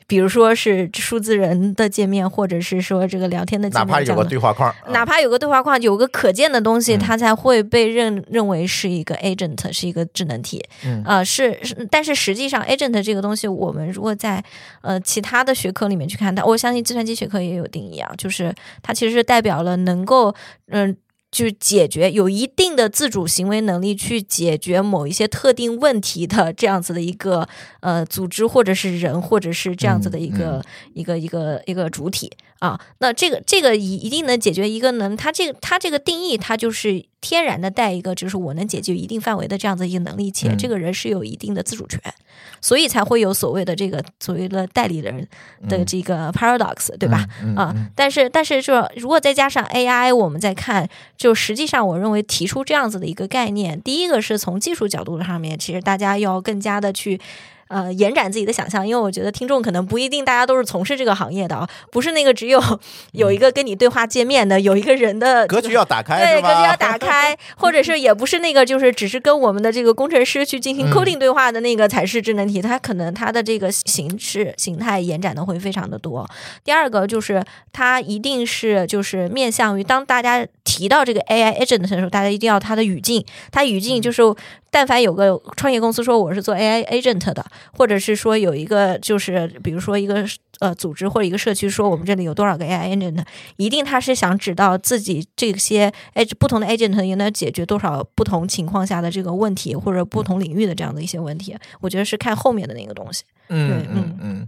比如说是数字人的界面，或者是说这个聊天的界面，哪怕有个对话框，哪怕有个对话框，有个可见的东西，嗯它才会被认认为是一个 agent，是一个智能体。嗯呃，是是，但是实际上 agent 这个东西，我们如果在呃其他的学科里面去看它，我相信计算机学科也有定义啊，就是它其实是代表了能够嗯。去解决有一定的自主行为能力，去解决某一些特定问题的这样子的一个呃组织，或者是人，或者是这样子的一个、嗯一个一个一个主体啊。那这个这个一一定能解决一个能，它这个它这个定义，它就是天然的带一个，就是我能解决一定范围的这样子一个能力，且嗯这个人是有一定的自主权，所以才会有所谓的这个所谓的代理人的这个 paradox，、对吧？嗯啊，但是但是就如果再加上 AI，我们再看，就实际上我认为提出这样子的一个概念，第一个是从技术角度上面，其实大家要更加的去。呃，延展自己的想象，因为我觉得听众可能不一定大家都是从事这个行业的啊，不是那个只有有一个跟你对话界面的，有一个人的 格局要打开对，格局要打 开，或者是也不是那个，就是只是跟我们的这个工程师去进行嗯。coding 对话的那个才是智能体，它可能它的这个形式形态延展的会非常的多。第二个就是它一定是就是面向于当大家提到这个 AI agent 的时候，大家一定要它的语境，它语境就是。但凡有个创业公司说我是做 AI agent 的，或者是说有一个就是比如说一个呃组织或者一个社区说我们这里有多少个 AI agent，一定他是想指到自己这些 ag 不同的 agent 也能解决多少不同情况下的这个问题，或者不同领域的这样的一些问题。我觉得是看后面的那个东西。嗯对嗯嗯，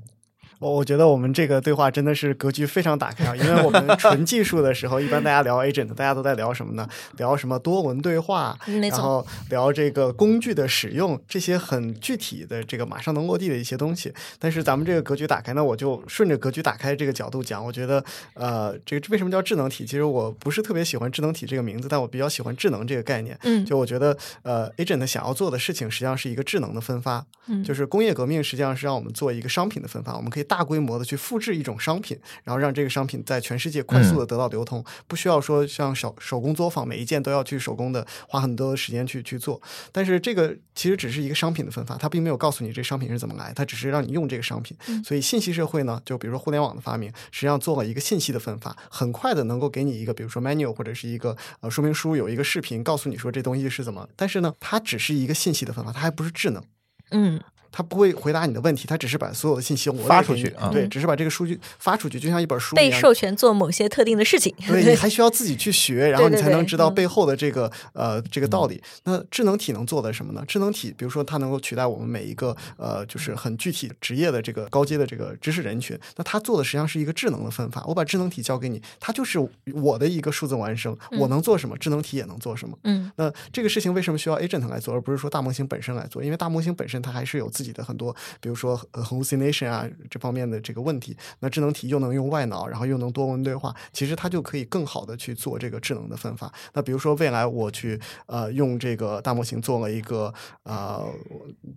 我我觉得我们这个对话真的是格局非常打开啊，因为我们 纯技术的时候，一般大家聊 agent，大家都在聊什么呢？聊什么多文对话，然后聊这个工具的使用，这些很具体的这个马上能落地的一些东西。但是咱们这个格局打开呢，我就顺着格局打开这个角度讲，我觉得呃，这个为什么叫智能体？其实我不是特别喜欢智能体这个名字，但我比较喜欢智能这个概念。嗯就我觉得呃，agent 想要做的事情实际上是一个智能的分发，嗯就是工业革命实际上是让我们做一个商品的分发，我们可以大规模的去复制一种商品，然后让这个商品在全世界快速的得到流通，不需要说像手手工作坊每一件都要去手工的花很多的时间去去做。但是这个其实只是一个商品的分发，它并没有告诉你这商品是怎么来，它只是让你用这个商品。所以信息社会呢，就比如说互联网的发明，实际上做了一个信息的分发，很快的能够给你一个，比如说 menu 或者是一个呃说明书，有一个视频告诉你说这东西是怎么。但是呢，它只是一个信息的分发，它还不是智能。嗯它不会回答你的问题，他只是把所有的信息发出去啊对，只是把这个数据发出去，就像一本书一样。被授权做某些特定的事情。对 你还需要自己去学，然后你才能知道背后的这个呃这个道理。那智能体能做的什么呢？智能体，比如说它能够取代我们每一个呃就是很具体职业的这个高阶的这个知识人群。那它做的实际上是一个智能的分发。我把智能体交给你，它就是我的一个数字孪生。我能做什么，智能体也能做什么。嗯那这个事情为什么需要 agent 来做，而不是说大模型本身来做？因为大模型本身它还是有自己的很多，比如说呃 hallucination 啊这方面的这个问题。那智能体又能用外脑，然后又能多文对话，其实它就可以更好的去做这个智能的分发。那比如说未来我去呃用这个大模型做了一个呃，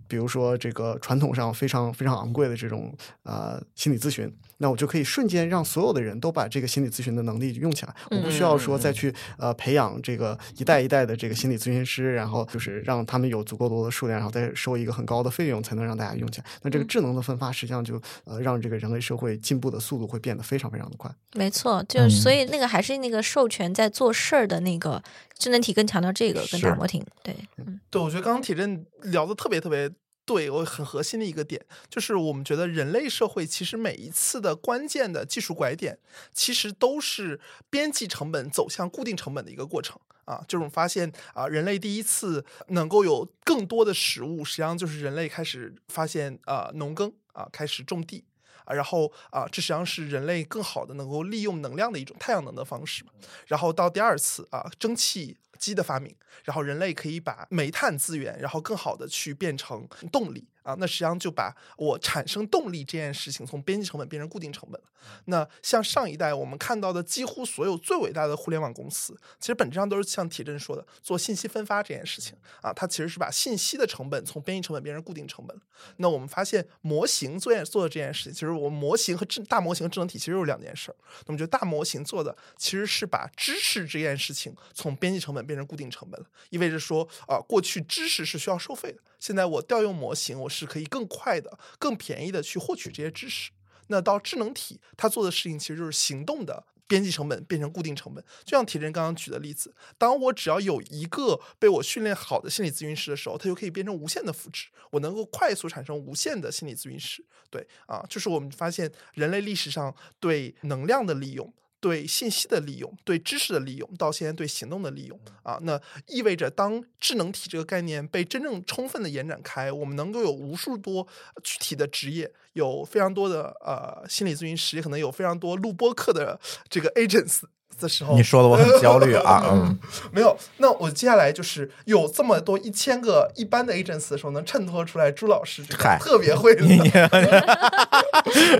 比如说这个传统上非常非常昂贵的这种呃心理咨询，那我就可以瞬间让所有的人都把这个心理咨询的能力用起来，我不需要说再去呃培养这个一代一代的这个心理咨询师，然后就是让他们有足够多的数量，然后再收一个很高的费用才能让大家用起来。那这个智能的分发实际上就呃让这个人类社会进步的速度会变得非常非常的快。没错，就所以那个还是那个授权在做事儿的那个智能体更强调这个，跟是。大模型对，嗯。对，我觉得刚刚铁振聊的特别特别对，我很核心的一个点就是，我们觉得人类社会其实每一次的关键的技术拐点，其实都是边际成本走向固定成本的一个过程。啊，就是我们发现啊，人类第一次能够有更多的食物，实际上就是人类开始发现啊，农耕啊，开始种地。啊，然后啊，这实际上是人类更好的能够利用能量的一种太阳能的方式嘛。然后到第二次啊，蒸汽机的发明，然后人类可以把煤炭资源，然后更好的去变成动力啊，那实际上就把我产生动力这件事情从边际成本变成固定成本了。那像上一代我们看到的几乎所有最伟大的互联网公司，其实本质上都是像铁振说的做信息分发这件事情啊，它其实是把信息的成本从边际成本变成固定成本了。那我们发现模型做做的这件事情，其实我们模型和智大模型和智能体其实是两件事儿。那么就大模型做的其实是把知识这件事情从边际成本变成固定成本了，意味着说啊、过去知识是需要收费的，现在我调用模型，我是可以更快的、更便宜的去获取这些知识。那到智能体，它做的事情其实就是行动的边际成本变成固定成本。就像铁人刚刚举的例子，当我只要有一个被我训练好的心理咨询师的时候，它就可以变成无限的复制，我能够快速产生无限的心理咨询师。对啊，就是我们发现人类历史上对能量的利用。对信息的利用，对知识的利用，到现在对行动的利用啊，那意味着当智能体这个概念被真正充分的延展开，我们能够有无数多具体的职业，有非常多的呃心理咨询师，也可能有非常多录播课的这个 agents 的时候，你说的我很焦虑啊，嗯，没有，那我接下来就是有这么多一千个一般的 agents 的时候，能衬托出来朱老师这嗨个特别会的。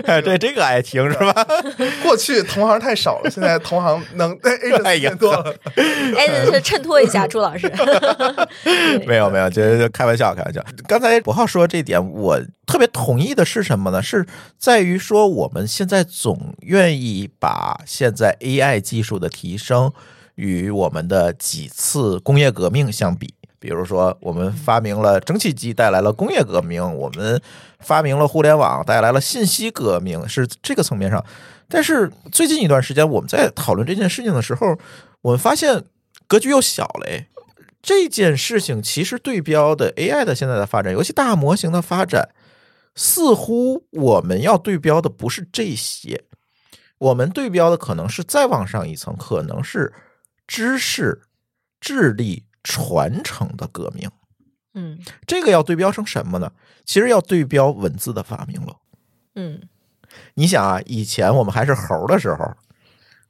哎 这这个爱听是吧？过去同行太少了，现在同行能 agents 多了。哎，是衬托一下朱老师。没有没有，就就开玩笑开玩笑。刚才博浩说这点，我特别同意的是什么呢？是在于说我们现在总愿意把现在 AI 技术的提升与我们的几次工业革命相比。比如说，我们发明了蒸汽机，带来了工业革命；我们发明了互联网，带来了信息革命，是这个层面上。但是最近一段时间，我们在讨论这件事情的时候，我们发现格局又小了。这件事情其实对标的 AI 的现在的发展，尤其大模型的发展，似乎我们要对标的不是这些，我们对标的可能是再往上一层，可能是知识、智力传承的革命。嗯这个要对标成什么呢？其实要对标文字的发明了。嗯你想啊，以前我们还是猴的时候，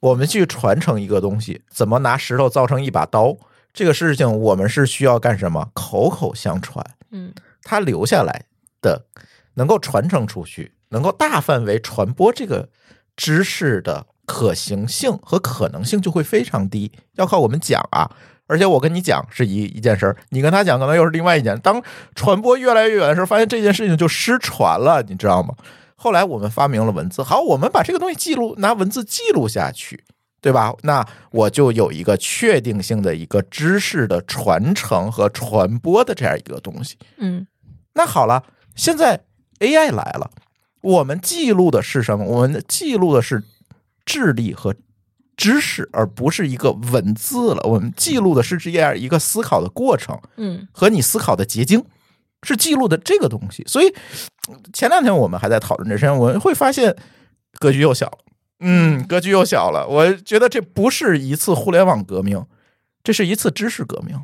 我们去传承一个东西，怎么拿石头造成一把刀，这个事情我们是需要干什么？口口相传，嗯它留下来的能够传承出去，能够大范围传播这个知识的可行性和可能性就会非常低，要靠我们讲啊。而且我跟你讲是一一件事儿，你跟他讲可能又是另外一件。当传播越来越远的时候，发现这件事情就失传了，你知道吗？后来我们发明了文字，好，我们把这个东西记录，拿文字记录下去，对吧？那我就有一个确定性的一个知识的传承和传播的这样一个东西。嗯那好了，现在 AI 来了，我们记录的是什么？我们记录的是智力和知识，而不是一个文字了。我们记录的是这样一个思考的过程嗯和你思考的结晶，是记录的这个东西。所以前两天我们还在讨论这事情，我们会发现格局又小了。嗯，格局又小了。我觉得这不是一次互联网革命，这是一次知识革命、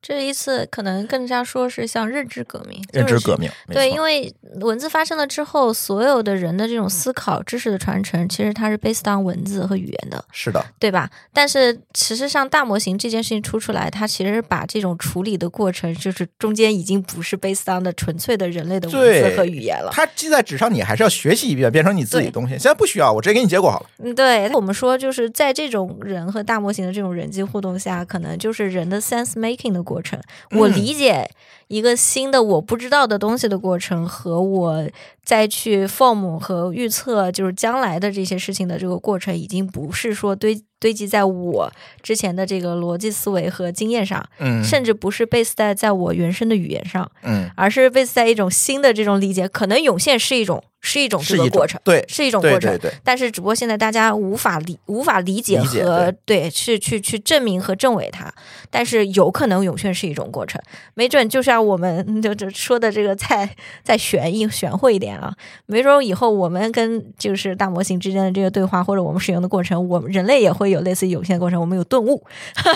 这一次可能更加说是像认知革命，认知革命。对，因为文字发生了之后，所有的人的这种思考、知识的传承，其实它是 based on 文字和语言的，是的，对吧？但是其实像，大模型这件事情出出来，它其实把这种处理的过程，就是中间已经不是 based on 的纯粹的人类的文字和语言了。它记在纸上，你还是要学习一遍，变成你自己的东西。现在不需要，我直接给你结果好了。嗯，对我们说，就是在这种人和大模型的这种人际互动下，可能就是人的 sense making 的过程。我嗯理解一个新的我不知道的东西的过程，和我再去 form 和预测就是将来的这些事情的这个过程，已经不是说堆堆积在我之前的这个逻辑思维和经验上，嗯甚至不是 base 在在我原生的语言上，嗯，而是 base 在一种新的这种理解。可能涌现是一种是一种这个过程，对是一种过程对。对，但是只不过现在大家无法理无法理解和对去去去证明和证伪它，但是有可能涌现是一种过程，没准就像我们就就说的这个再再玄一玄乎一点啊，没准以后我们跟就是大模型之间的这个对话或者我们使用的过程，我们人类也会有类似涌现的过程，我们有顿悟，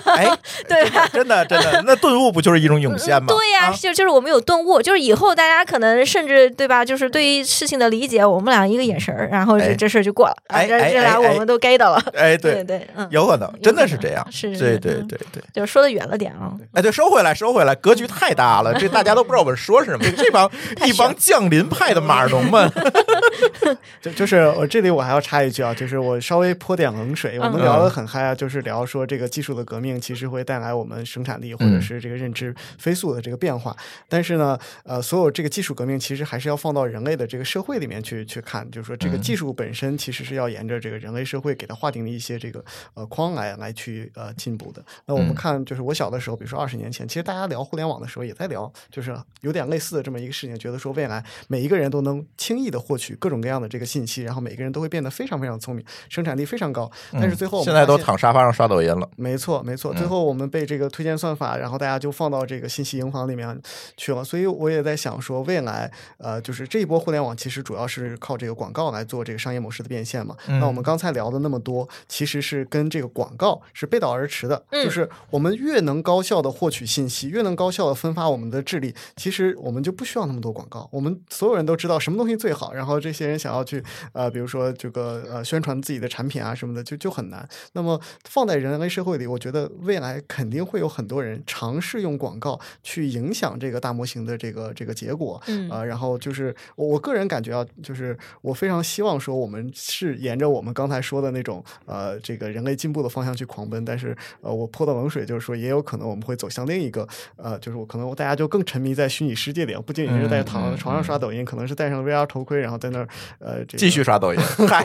哎，对吧？真的真的，那顿悟不就是一种涌现吗？对呀、啊就就是我们有顿悟，就是以后大家可能甚至对吧，就是对于事情的理解，我们俩一个眼神儿，然后这、哎这事儿就过了，啊哎这俩我们都 get 到了，哎，对对，对，嗯，有可能，真的是这样。是是对对对对。就是说的远了点啊。哎，对，收回来，收回来，格局太大了，这大家都不知道我们说什么。这帮一帮降临派的马农们，就就是我这里我还要插一句啊，就是我稍微泼点冷水。我们嗯聊得很嗨啊，就是聊说这个技术的革命其实会带来我们生产力或者是这个认知飞速的这个变化。但是呢，呃，所有这个技术革命其实还是要放到人类的这个社会里面去去看，就是说这个技术本身其实是要沿着这个人类社会给它划定的一些这个呃框来来去呃进步的。那我们嗯看，就是我小的时候，比如说二十年前，其实大家聊互联网的时候也在聊，就是有点类似的这么一个事情，觉得说未来每一个人都能轻易的获取各种各样的这个信息，然后每个人都会变得非常非常聪明，生产力非常高。但是最后现在都躺沙发上刷抖音了。没错，没错。最后我们被这个推荐算法，然后大家就放到这个信息营房里面去了。所以我也在想说，未来呃，就是这一波互联网其实主要是靠这个广告来做这个商业模式的变现嘛。那我们刚才聊的那么多，其实是跟这个广告是背道而驰的。嗯就是我们越能高效的获取信息，越能高效的分发我们的智力，其实我们就不需要那么多广告。我们所有人都知道什么东西最好，然后这些人想要去呃，比如说这个呃宣传自己的产品啊什么的，就就很难。那么放在人类社会里，我觉得未来肯定会有很多人尝试用广告去影响这个大模型的这个这个结果。嗯啊、然后就是我我个人感觉啊，就是我非常希望说我们是沿着我们刚才说的那种呃这个人类进步的方向去狂奔，但是呃我泼的冷水就是说也有可能我们会走向另一个呃就是我可能大家就更沉迷在虚拟世界里，不仅仅是在躺床上刷抖音，可能是戴上 VR 头盔，然后在那儿呃这个继续刷抖音，嗨，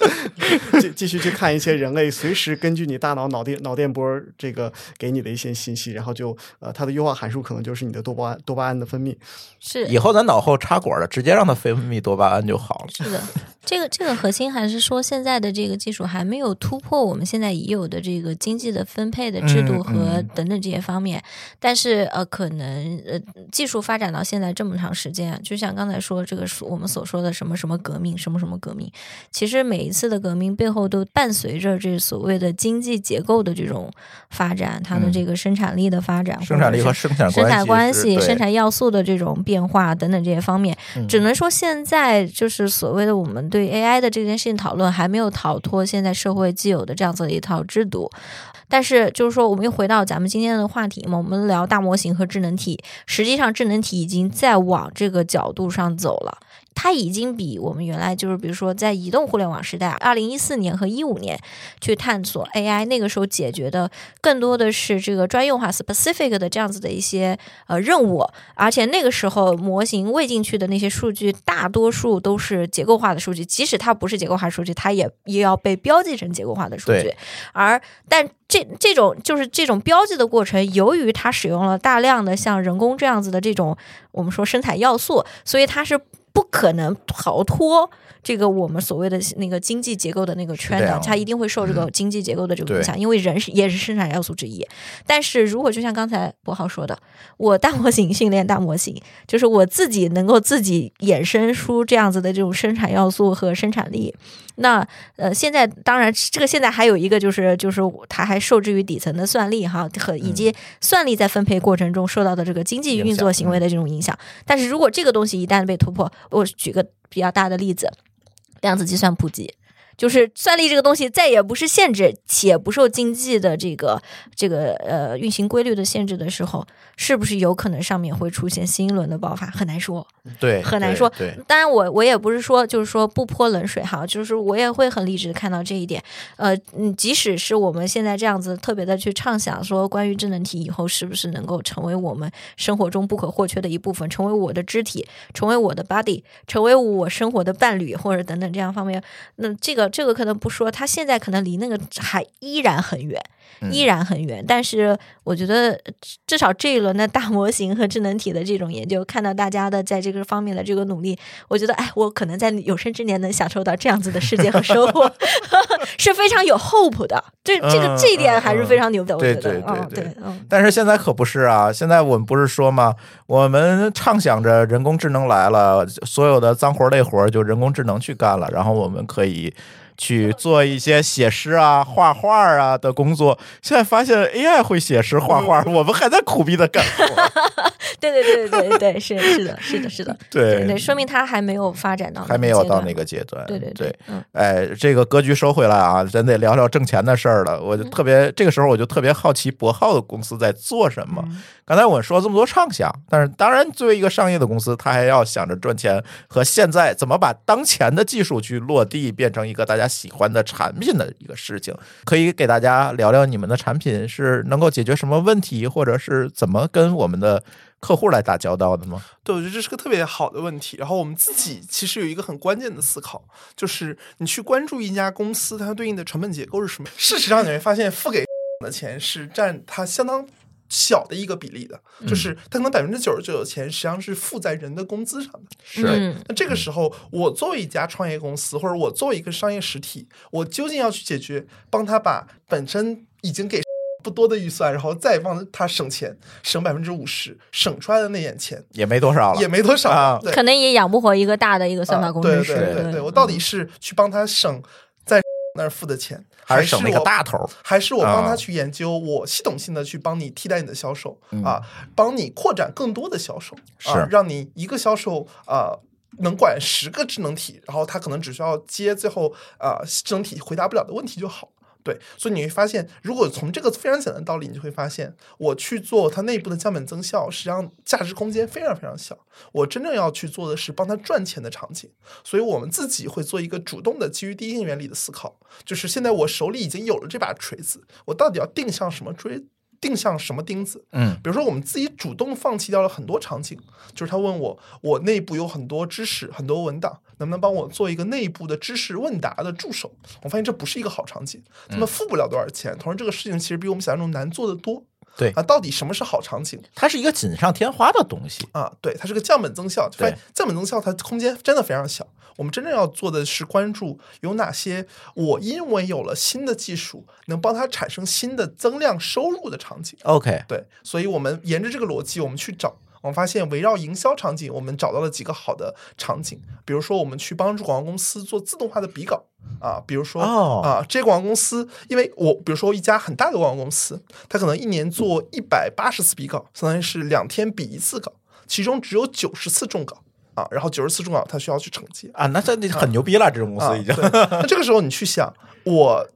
继继续去看一些人类随时根据你大脑脑电脑电波这个给你的一些信息，然后就呃它的优化函数可能就是你的多巴胺多巴胺的分泌。是以后咱脑后插管了，直接让它分泌多巴胺就好了。是的，这个这个核心还是说现在的这个技术还没有突破我们现在已有的这个经济的分配的制度嗯和嗯等等这些方面。但是呃，可能呃技术发展到现在这么长时间啊，就像刚才说这个说我们所说的什么什么革命，什么什么革命，其实每一次的革命背后都伴随着这所谓的经济结构的这种发展，它的嗯这个生产力的发展，生产力和生产生产关系、生产要素的这种变化等等这些方面，嗯只能说现在就是所谓的我们对 AI 的这件事情讨论还没有逃脱现在社会既有的这样子的一套制度。但是，就是说，我们又回到咱们今天的话题嘛，我们聊大模型和智能体。实际上，智能体已经在往这个角度上走了。它已经比我们原来就是比如说在移动互联网时代，二零一四年和一五年去探索 AI，那个时候解决的更多的是这个专用化 specific 的这样子的一些呃任务，而且那个时候模型喂进去的那些数据，大多数都是结构化的数据，即使它不是结构化数据，它也也要被标记成结构化的数据。而但这这种就是这种标记的过程，由于它使用了大量的像人工这样子的这种我们说生产要素，所以它是不可能逃脱。这个我们所谓的那个经济结构的那个圈的它一定会受这个经济结构的这个影对响，因为人是也是生产要素之一。但是如果就像刚才博浩说的，我大模型训练大模型，就是我自己能够自己衍生出这样子的这种生产要素和生产力。那呃，现在当然这个现在还有一个就是就是它还受制于底层的算力哈和以及算力在分配过程中受到的这个经济运作行为的这种影响。但是如果这个东西一旦被突破，我举个比较大的例子，量子计算普及。就是算力这个东西再也不是限制，且不受经济的这个这个呃运行规律的限制的时候，是不是有可能上面会出现新一轮的爆发？很难说。对，很难说对，当然我，我也不是说就是说不泼冷水哈，就是我也会很理智的看到这一点。呃，嗯，即使是我们现在这样子特别的去畅想说关于智能体以后是不是能够成为我们生活中不可或缺的一部分，成为我的肢体，成为我的 body，成为我生活的伴侣或者等等这样方面，那这个这个可能不说，他现在可能离那个还依然很远。依然很远，但是我觉得至少这一轮的大模型和智能体的这种研究，看到大家的在这个方面的这个努力，我觉得哎，我可能在有生之年能享受到这样子的世界和收获，是非常有 hope 的。这这个嗯这一点还是非常牛的，我觉得，对对嗯，对对，嗯。但是现在可不是啊！现在我们不是说吗？我们畅想着人工智能来了，所有的脏活累活就人工智能去干了，然后我们可以去做一些写诗啊、画画啊的工作。现在发现 AI 会写诗画画，我们还在苦逼的干活。对对对对对对，是是的，是的，是的，对对，说明它还没有发展到还没有到那个个阶段。对对对，嗯，哎，这个格局收回来啊，咱得聊聊挣钱的事儿了。我就特别，这个时候我就特别好奇博浩的公司在做什么。刚才我说了这么多畅想，但是当然，作为一个商业的公司，他还要想着赚钱和现在怎么把当前的技术去落地，变成一个大家喜欢的产品的一个事情。可以给大家聊聊你们的产品是能够解决什么问题，或者是怎么跟我们的客户来打交道的吗？对，我觉得这是个特别好的问题。然后我们自己其实有一个很关键的思考，就是你去关注一家公司它对应的成本结构是什么。事实上，你会发现付给的钱是占它相当小的一个比例的，就是它可能百分之九十九的钱实际上是付在人的工资上的。是。嗯。那这个时候，我作为一家创业公司，或者我作为一个商业实体，我究竟要去解决，帮他把本身已经给不多的预算，然后再帮他省钱，省百分之五十，省出来的那点钱也没多少了，也没多少，啊。可能也养不活一个大的一个算法啊工程师。对对对对，我到底是去帮他省在那儿付的钱，还是省那个我大头？还是我帮啊他去研究，我系统性的去帮你替代你的销售、嗯啊，帮你扩展更多的销售，啊是，让你一个销售啊。能管十个智能体，然后他可能只需要接最后啊、智能体回答不了的问题就好。对，所以你会发现，如果从这个非常简单的道理，你就会发现，我去做它内部的降本增效，实际上价值空间非常非常小。我真正要去做的是帮他赚钱的场景，所以我们自己会做一个主动的基于第一性原理的思考，就是现在我手里已经有了这把锤子，我到底要定向什么锥，定向什么钉子？嗯，比如说我们自己主动放弃掉了很多场景，就是他问我，我内部有很多知识、很多文档，能不能帮我做一个内部的知识问答的助手？我发现这不是一个好场景，他们付不了多少钱，同时这个事情其实比我们想象中难做的多。对啊，到底什么是好场景？它是一个锦上添花的东西。啊，对，它是个降本增效，就发现对降本增效它空间真的非常小。我们真正要做的是关注有哪些我因为有了新的技术，能帮它产生新的增量收入的场景。OK，对，所以我们沿着这个逻辑，我们去找。我们发现围绕营销场景，我们找到了几个好的场景，比如说我们去帮助广告公司做自动化的比稿啊，比如说、哦啊，这些广告公司，因为我比如说一家很大的广告公司，它可能一年做一百八十次比稿，相当于是两天比一次稿，其中只有九十次中稿啊，然后九十次中稿他需要去承接，啊，那这那很牛逼了，这种公啊，司已经。对那这个时候你去想，我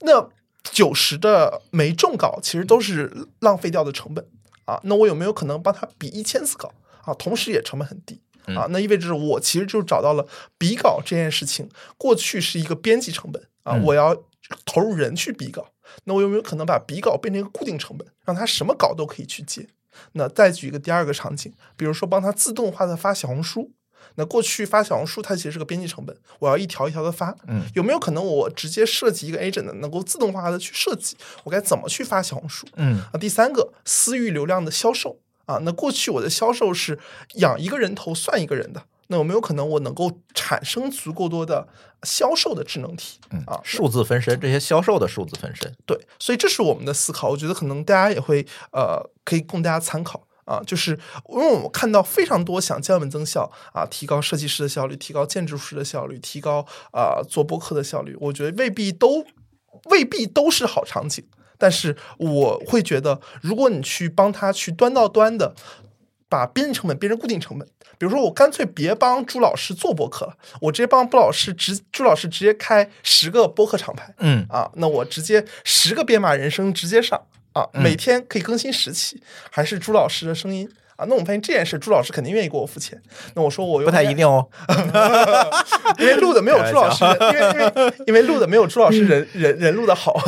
那九十的没中稿，其实都是浪费掉的成本啊。那我有没有可能帮他比一千次稿啊？同时也成本很低啊，那意味着我其实就找到了比稿这件事情，过去是一个编辑成本啊，嗯我要投入人去比稿，那我有没有可能把比稿变成一个固定成本，让他什么稿都可以去接？那再举一个第二个场景，比如说帮他自动化的发小红书。那过去发小红书，它其实是个编辑成本，我要一条一条的发。嗯，有没有可能我直接设计一个 agent 能够自动化的去设计我该怎么去发小红书？嗯啊，第三个私域流量的销售啊，那过去我的销售是养一个人头算一个人的，那有没有可能我能够产生足够多的销售的智能体？啊，数字分身，这些销售的数字分身，对，所以这是我们的思考，我觉得可能大家也会呃，可以供大家参考。啊，就是因为我们看到非常多想降本增效啊，提高设计师的效率，提高建筑师的效率，提高啊、做播客的效率，我觉得未必都未必都是好场景。但是我会觉得，如果你去帮他去端到端的把编辑成本变成固定成本，比如说我干脆别帮朱老师做播客了，我直接帮朱老师直朱老师直接开十个播客厂牌，嗯啊，那我直接十个编码人生直接上啊，每天可以更新十期，还是朱老师的声音啊。那我们发现这件事，朱老师肯定愿意给我付钱。那我说我不太一，定哦。因为录的没有朱老师，因为因为因为录的没有朱老师人人人录的好。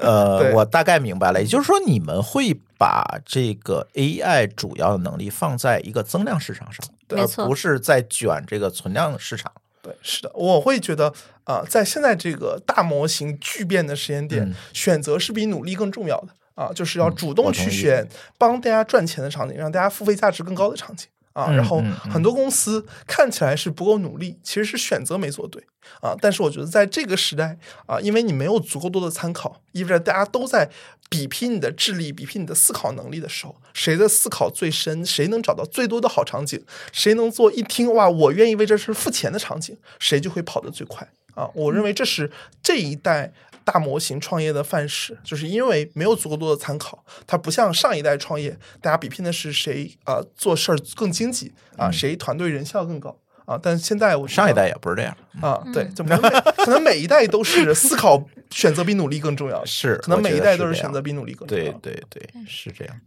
呃，我大概明白了，也就是说，你们会把这个 AI 主要的能力放在一个增量市场上，而不是在卷这个存量市场。对，是的，我会觉得啊、在现在这个大模型巨变的时间点，嗯选择是比努力更重要的啊，就是要主动去选帮大家赚钱的场景，让大家付费价值更高的场景啊。嗯然后很多公司看起来是不够努力，其实是选择没做对啊。但是我觉得在这个时代啊，因为你没有足够多的参考，意味着大家都在比拼你的智力、比拼你的思考能力的时候，谁的思考最深，谁能找到最多的好场景，谁能做一听哇，我愿意为这事付钱的场景，谁就会跑得最快啊！我认为这是这一代大模型创业的范式，就是因为没有足够多的参考，它不像上一代创业，大家比拼的是谁啊、做事儿更经济啊，谁团队人效更高啊。但是现在我上一代也不是这样，啊，对，就可能每可能每一代都是 思考选择比努力更重要，是可能每一代都是选择比努力更重要。对对对，是这样。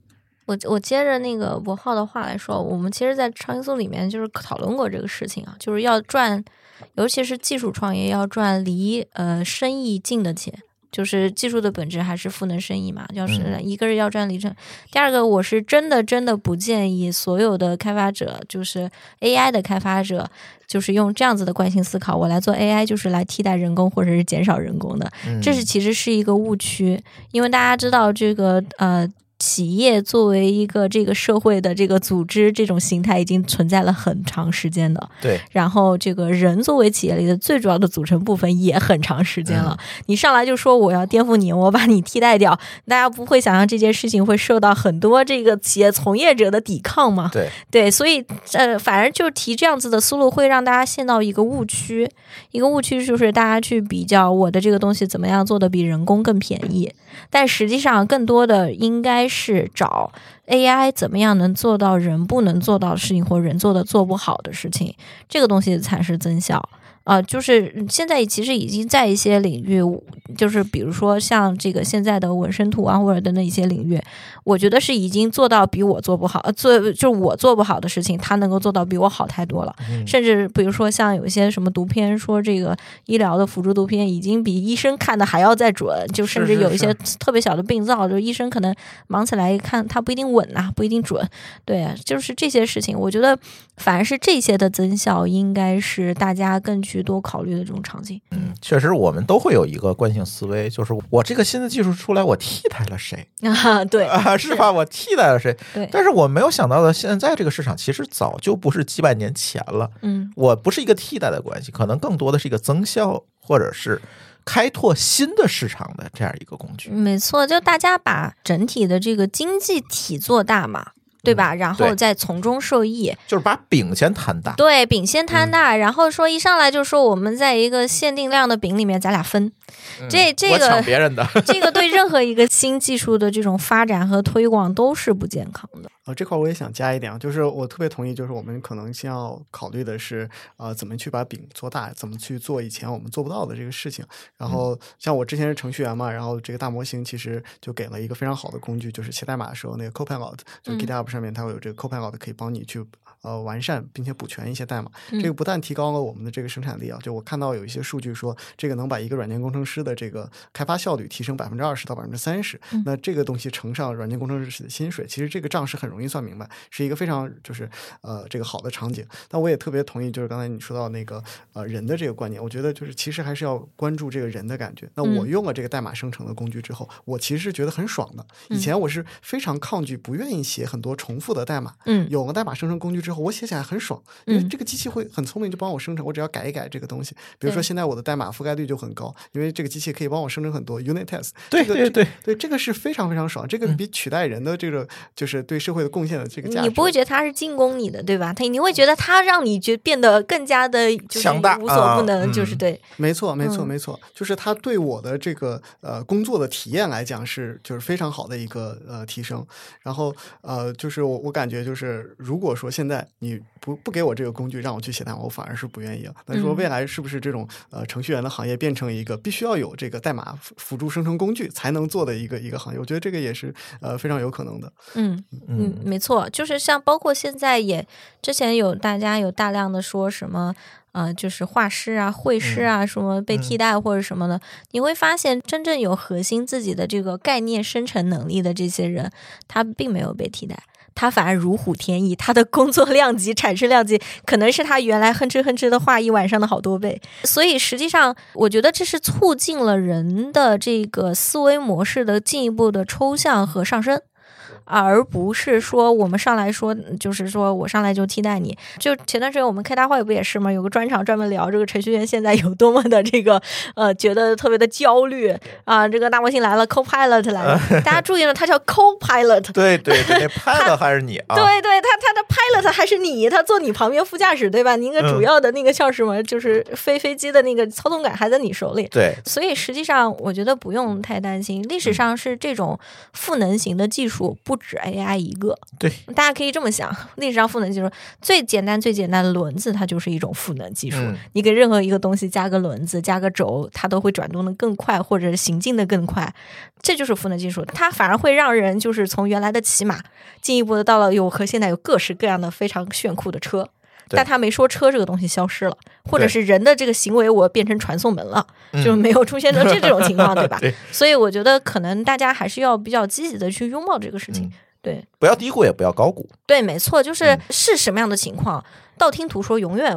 我我接着那个博浩的话来说，我们其实，在创业组里面就是讨论过这个事情啊，就是要赚，尤其是技术创业要赚离呃生意近的钱。就是技术的本质还是赋能生意嘛，要是嗯一个是要赚离成，第二个我是真的真的不建议所有的开发者，就是 AI 的开发者，就是用这样子的惯性思考，我来做 AI 就是来替代人工或者是减少人工的，嗯这是其实是一个误区，因为大家知道这个呃。企业作为一个这个社会的这个组织，这种形态已经存在了很长时间的。对，然后这个人作为企业里的最主要的组成部分也很长时间了。你上来就说我要颠覆你，我把你替代掉，大家不会想象这件事情会受到很多这个企业从业者的抵抗吗？对，对，所以呃，反而就提这样子的思路，会让大家陷到一个误区。一个误区就是大家去比较我的这个东西怎么样做的比人工更便宜，但实际上更多的应该是找 AI 怎么样能做到人不能做到的事情，或人做的做不好的事情，这个东西才是增效。啊、就是现在其实已经在一些领域，就是比如说像这个现在的纹身图啊，或者等等一些领域，我觉得是已经做到比我做不好，呃做就是我做不好的事情，他能够做到比我好太多了。甚至比如说像有一些什么读片，说这个医疗的辅助读片已经比医生看的还要再准，就甚至有一些特别小的病灶，就医生可能忙起来一看，他不一定稳呐、不一定准。对，就是这些事情，我觉得反而是这些的增效，应该是大家更去多考虑的这种场景。嗯，确实我们都会有一个惯性思维，就是我这个新的技术出来，我替代了谁啊，对，啊？是吧？我替代了谁？对，但是我没有想到的，现在这个市场其实早就不是几百年前了。嗯，我不是一个替代的关系，可能更多的是一个增效或者是开拓新的市场的这样一个工具。没错，就大家把整体的这个经济体做大嘛，对吧？然后再从中受益。就是把饼先摊大。对，饼先摊大，然后说一上来就说我们在一个限定量的饼里面，咱俩分。这这个别人的，这个对任何一个新技术的这种发展和推广都是不健康的。呃，这块我也想加一点啊，就是我特别同意，就是我们可能先要考虑的是，呃，怎么去把饼做大，怎么去做以前我们做不到的这个事情。然后像我之前是程序员嘛，然后这个大模型其实就给了一个非常好的工具，就是写代码的时候那个 Copilot，就嗯 GitHub 上面它会有这个 Copilot 可以帮你去呃完善并且补全一些代码。嗯这个不但提高了我们的这个生产力啊，就我看到有一些数据说，这个能把一个软件工程师的这个开发效率提升百分之二十到百分之三十。嗯那这个东西乘上软件工程师的薪水，其实这个账是很容易算明白，是一个非常就是呃这个好的场景。但我也特别同意，就是刚才你说到那个呃人的这个观念，我觉得就是其实还是要关注这个人的感觉。那我嗯用了这个代码生成的工具之后，我其实是觉得很爽的。以前我是非常抗拒，不愿意写很多重复的代码。嗯有了代码生成工具之后，我写起来很爽，因为嗯这个机器会很聪明，就帮我生成，我只要改一改这个东西。比如说现在我的代码覆盖率就很高，因为这个机器可以帮我生成很多 unit test。对对对对，这个是非常非常爽，这个嗯比取代人的这个就是对社会的贡献的这个价值。你不会觉得他是进攻你的，对吧？他你会觉得他让你觉变得更加的就强大无所不能，啊就是嗯对，没错，没错，嗯没错，就是它对我的这个呃工作的体验来讲是就是非常好的一个呃提升。然后呃，就是我我感觉就是，如果说现在你不不给我这个工具让我去写代码，我反而是不愿意了。那说嗯未来是不是这种呃程序员的行业变成一个必须要有这个代码辅辅助生成工具才能做的一个一个行业？我觉得这个也是呃非常有可能的。嗯嗯，没错，就是像包括现在也之前有大家有大量的说什么。呃，就是画师啊、绘师啊，什么被替代或者什么的，你会发现真正有核心自己的这个概念生成能力的这些人，他并没有被替代，他反而如虎添翼，他的工作量级、产生量级可能是他原来哼哧哼哧的画一晚上的好多倍。所以实际上，我觉得这是促进了人的这个思维模式的进一步的抽象和上升。而不是说我们上来说，就是说我上来就替代你。就前段时间我们开大会不也是吗？有个专场专门聊这个程序员现在有多么的这个呃，觉得特别的焦虑啊。这个大模型来了，Copilot 来了，大家注意了，它叫 Copilot。对对对，那 拍的还是你啊？对对，他他的 pilot 还是你，他坐你旁边副驾驶，对吧？你那个主嗯要的那个叫什么，就是飞飞机的那个操纵感还在你手里。对所以实际上，我觉得不用太担心。历嗯史上是这种赋能型的技术不止 AI 一个，对，大家可以这么想：历史上赋能技术最简单、最简单的轮子，它就是一种赋能技术。嗯你给任何一个东西加个轮子、加个轴，它都会转动的更快，或者行进的更快。这就是赋能技术，它反而会让人就是从原来的骑马，进一步的到了有和现在有各式各样的非常炫酷的车。对但他没说车这个东西消失了，或者是人的这个行为我变成传送门了，嗯就没有出现的这这种情况，对吧？对所以我觉得可能大家还是要比较积极的去拥抱这个事情。嗯对不要低估，也不要高估。对，没错，就是嗯是什么样的情况，道听途说永远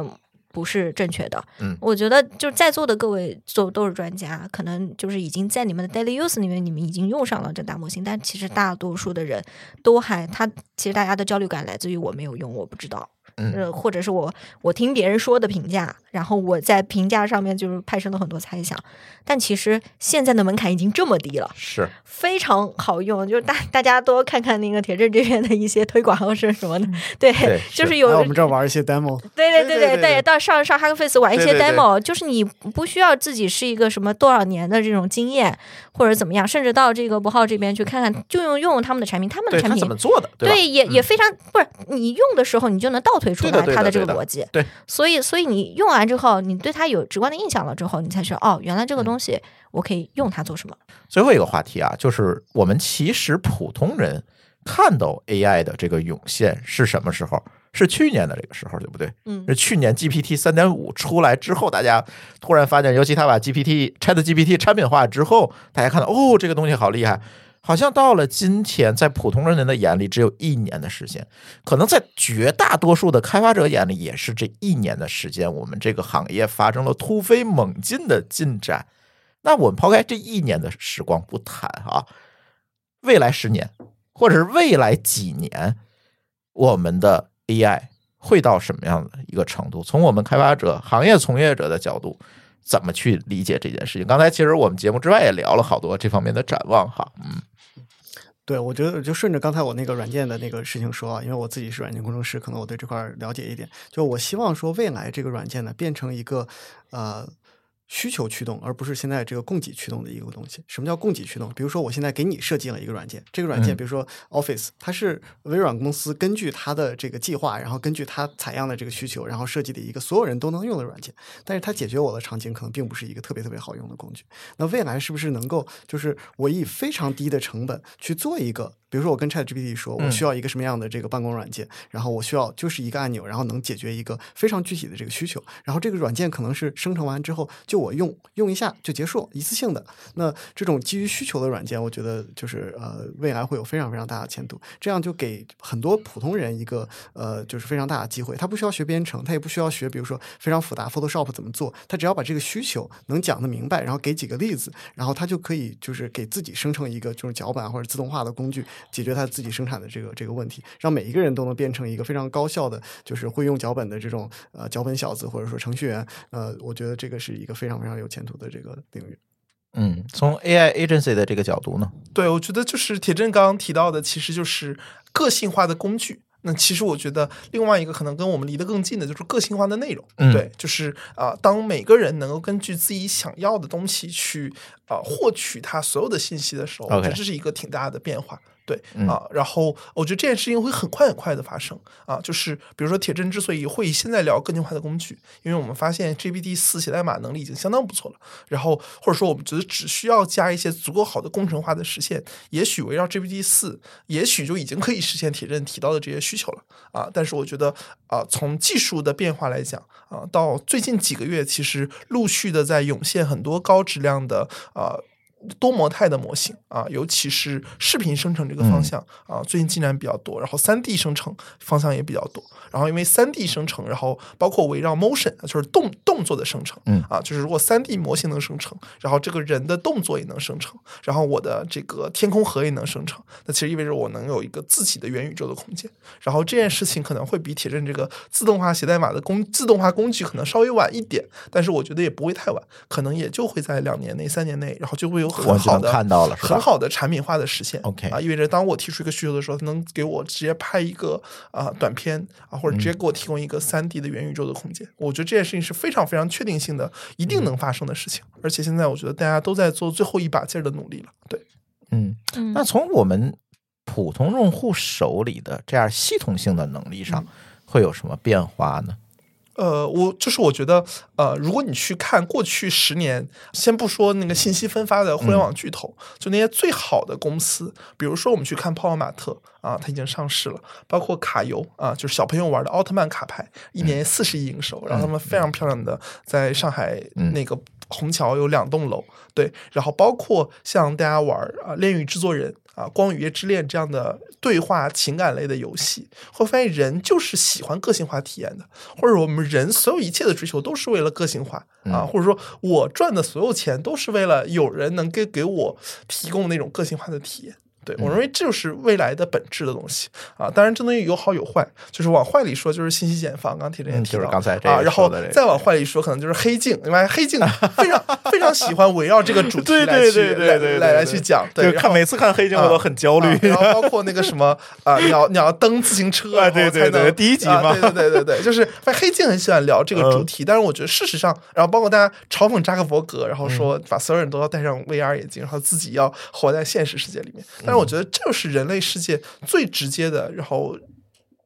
不是正确的。嗯我觉得就在座的各位都都是专家，可能就是已经在你们的 daily use 里面，你们已经用上了这大模型，但其实大多数的人都还他其实大家的焦虑感来自于我没有用，我不知道。嗯。呃，或者是我我听别人说的评价，然后我在评价上面就是派生了很多猜想，但其实现在的门槛已经这么低了，是，非常好用，就是大大家多看看那个铁证这边的一些推广或者什么的，对，对就是有来我们这儿玩一些 demo，对对对对对到上上 Hack Face 玩一些 demo，就是你不需要自己是一个什么多少年的这种经验或者怎么样，甚至到这个博浩这边去看看，就用用他们的产品，他们的产品怎么做的，吧？对，也也嗯。非常不是你用的时候，你就能倒推出对的对的来它的这个逻辑。对，所以所以你用完之后，你对它有直观的印象了之后，你才说哦，原来嗯这个东西我可以用它做什么。最后一个话题啊，就是我们其实普通人看到 AI 的这个涌现是什么时候？是去年的这个时候，对不对？嗯是去年 GPT 三点五出来之后，大家突然发现，尤其他把 GPT Chat GPT 产品化之后，大家看到哦，这个东西好厉害。好像到了今天，在普通人的眼里只有一年的时间，可能在绝大多数的开发者眼里也是这一年的时间，我们这个行业发生了突飞猛进的进展。那我们抛开这一年的时光不谈啊，未来十年或者是未来几年，我们的 AI 会到什么样的一个程度？从我们开发者、行业从业者的角度，怎么去理解这件事情？刚才其实我们节目之外也聊了好多这方面的展望哈，嗯对，我觉得就顺着刚才我那个软件的那个事情说啊，因为我自己是软件工程师，可能我对这块儿了解一点。就我希望说，未来这个软件呢，变成一个呃需求驱动，而不是现在这个供给驱动的一个东西。什么叫供给驱动？比如说，我现在给你设计了一个软件，这个软件嗯比如说 Office，它是微软公司根据它的这个计划，然后根据它采样的这个需求，然后设计的一个所有人都能用的软件。但是它解决我的场景可能并不是一个特别特别好用的工具。那未来是不是能够就是我以非常低的成本去做一个？比如说我跟 Chat GPT 说，嗯我需要一个什么样的这个办公软件，然后我需要就是一个按钮，然后能解决一个非常具体的这个需求。然后这个软件可能是生成完之后，就我用用一下就结束，一次性的。那这种基于需求的软件，我觉得就是呃未来会有非常非常大的前途。这样就给很多普通人一个呃就是非常大的机会，他不需要学编程，他也不需要学比如说非常复杂 Photoshop 怎么做，他只要把这个需求能讲得明白，然后给几个例子，然后他就可以就是给自己生成一个就是脚本或者自动化的工具，解决他自己生产的这个这个问题，让每一个人都能变成一个非常高效的，就是会用脚本的这种呃脚本小子或者说程序员。呃，我觉得这个是一个非常非常有前途的这个领域。嗯，从 AI agency 的这个角度呢，对，我觉得就是铁证刚刚提到的，其实就是个性化的工具。那其实我觉得另外一个可能跟我们离得更近的就是个性化的内容。嗯对，就是啊、当每个人能够根据自己想要的东西去啊、获取他所有的信息的时候，我觉得这是一个挺大的变化。对嗯啊，然后我觉得这件事情会很快很快的发生啊，就是比如说铁证之所以会现在聊个性化的工具，因为我们发现 GPT 四写代码能力已经相当不错了，然后或者说我们觉得只需要加一些足够好的工程化的实现，也许围绕 GPT 四，也许就已经可以实现铁证提到的这些需求了啊。但是我觉得啊，从技术的变化来讲啊，到最近几个月，其实陆续的在涌现很多高质量的啊。多模态的模型啊，尤其是视频生成这个方向、啊，最近进展比较多。然后三 D 生成方向也比较多。然后因为三 D 生成，然后包括围绕 motion，就是动动作的生成，嗯啊，就是如果三 D 模型能生成，然后这个人的动作也能生成，然后我的这个天空盒也能生成，那其实意味着我能有一个自己的元宇宙的空间。然后这件事情可能会比铁证这个自动化写代码的工自动化工具可能稍微晚一点，但是我觉得也不会太晚，可能也就会在两年内、三年内，然后就会有很好的看到了，很好的产品化的实现。OK 啊，意味着当我提出一个需求的时候，它能给我直接拍一个啊、短片啊，或者直接给我提供一个三 D 的元宇宙的空间。我觉得这件事情是非常非常确定性的，一定能发生的事情。而且现在我觉得大家都在做最后一把劲儿的努力了。对，嗯，嗯那从我们普通用户手里的这样系统性的能力上，嗯会有什么变化呢？呃，我就是我觉得，呃，如果你去看过去十年，先不说那个信息分发的互联网巨头，就那些最好的公司，比如说我们去看泡泡玛特啊，它已经上市了，包括卡游啊，就是小朋友玩的奥特曼卡牌，一年四十亿营收，然后他们非常漂亮的在上海那个虹桥有两栋楼，对，然后包括像大家玩啊《恋与制作人》啊《光与夜之恋》这样的对话情感类的游戏，会发现人就是喜欢个性化体验的，或者我们人所有一切的追求都是为了个性化啊，或者说我赚的所有钱都是为了有人能给给我提供那种个性化的体验。对我认为这就是未来的本质的东西啊！当然，这东西有好有坏，就是往坏里说就是信息茧房，刚刚铁证也嗯就是刚才这啊，然后再往坏里说，可能就是黑镜，因为黑镜非常 非常喜欢围绕这个主题对来去对对对来来对对对来去讲，对，看每次看黑镜啊我都很焦虑。啊然后包括那个什么啊，你要你要蹬自行车，啊对对对第一集嘛啊对对对对对，就是黑镜很喜欢聊这个主题，但是我觉得事实上，然后包括大家嘲讽扎克伯格，然后说把所有人都要戴上 VR 眼镜，然后自己要活在现实世界里面，但是我觉得这就是人类世界最直接的，然后。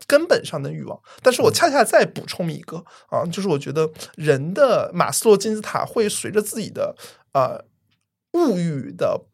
根本上的欲望，但是我恰恰再补充一个啊，就是我觉得人的马斯洛金字塔会随着自己的呃物欲的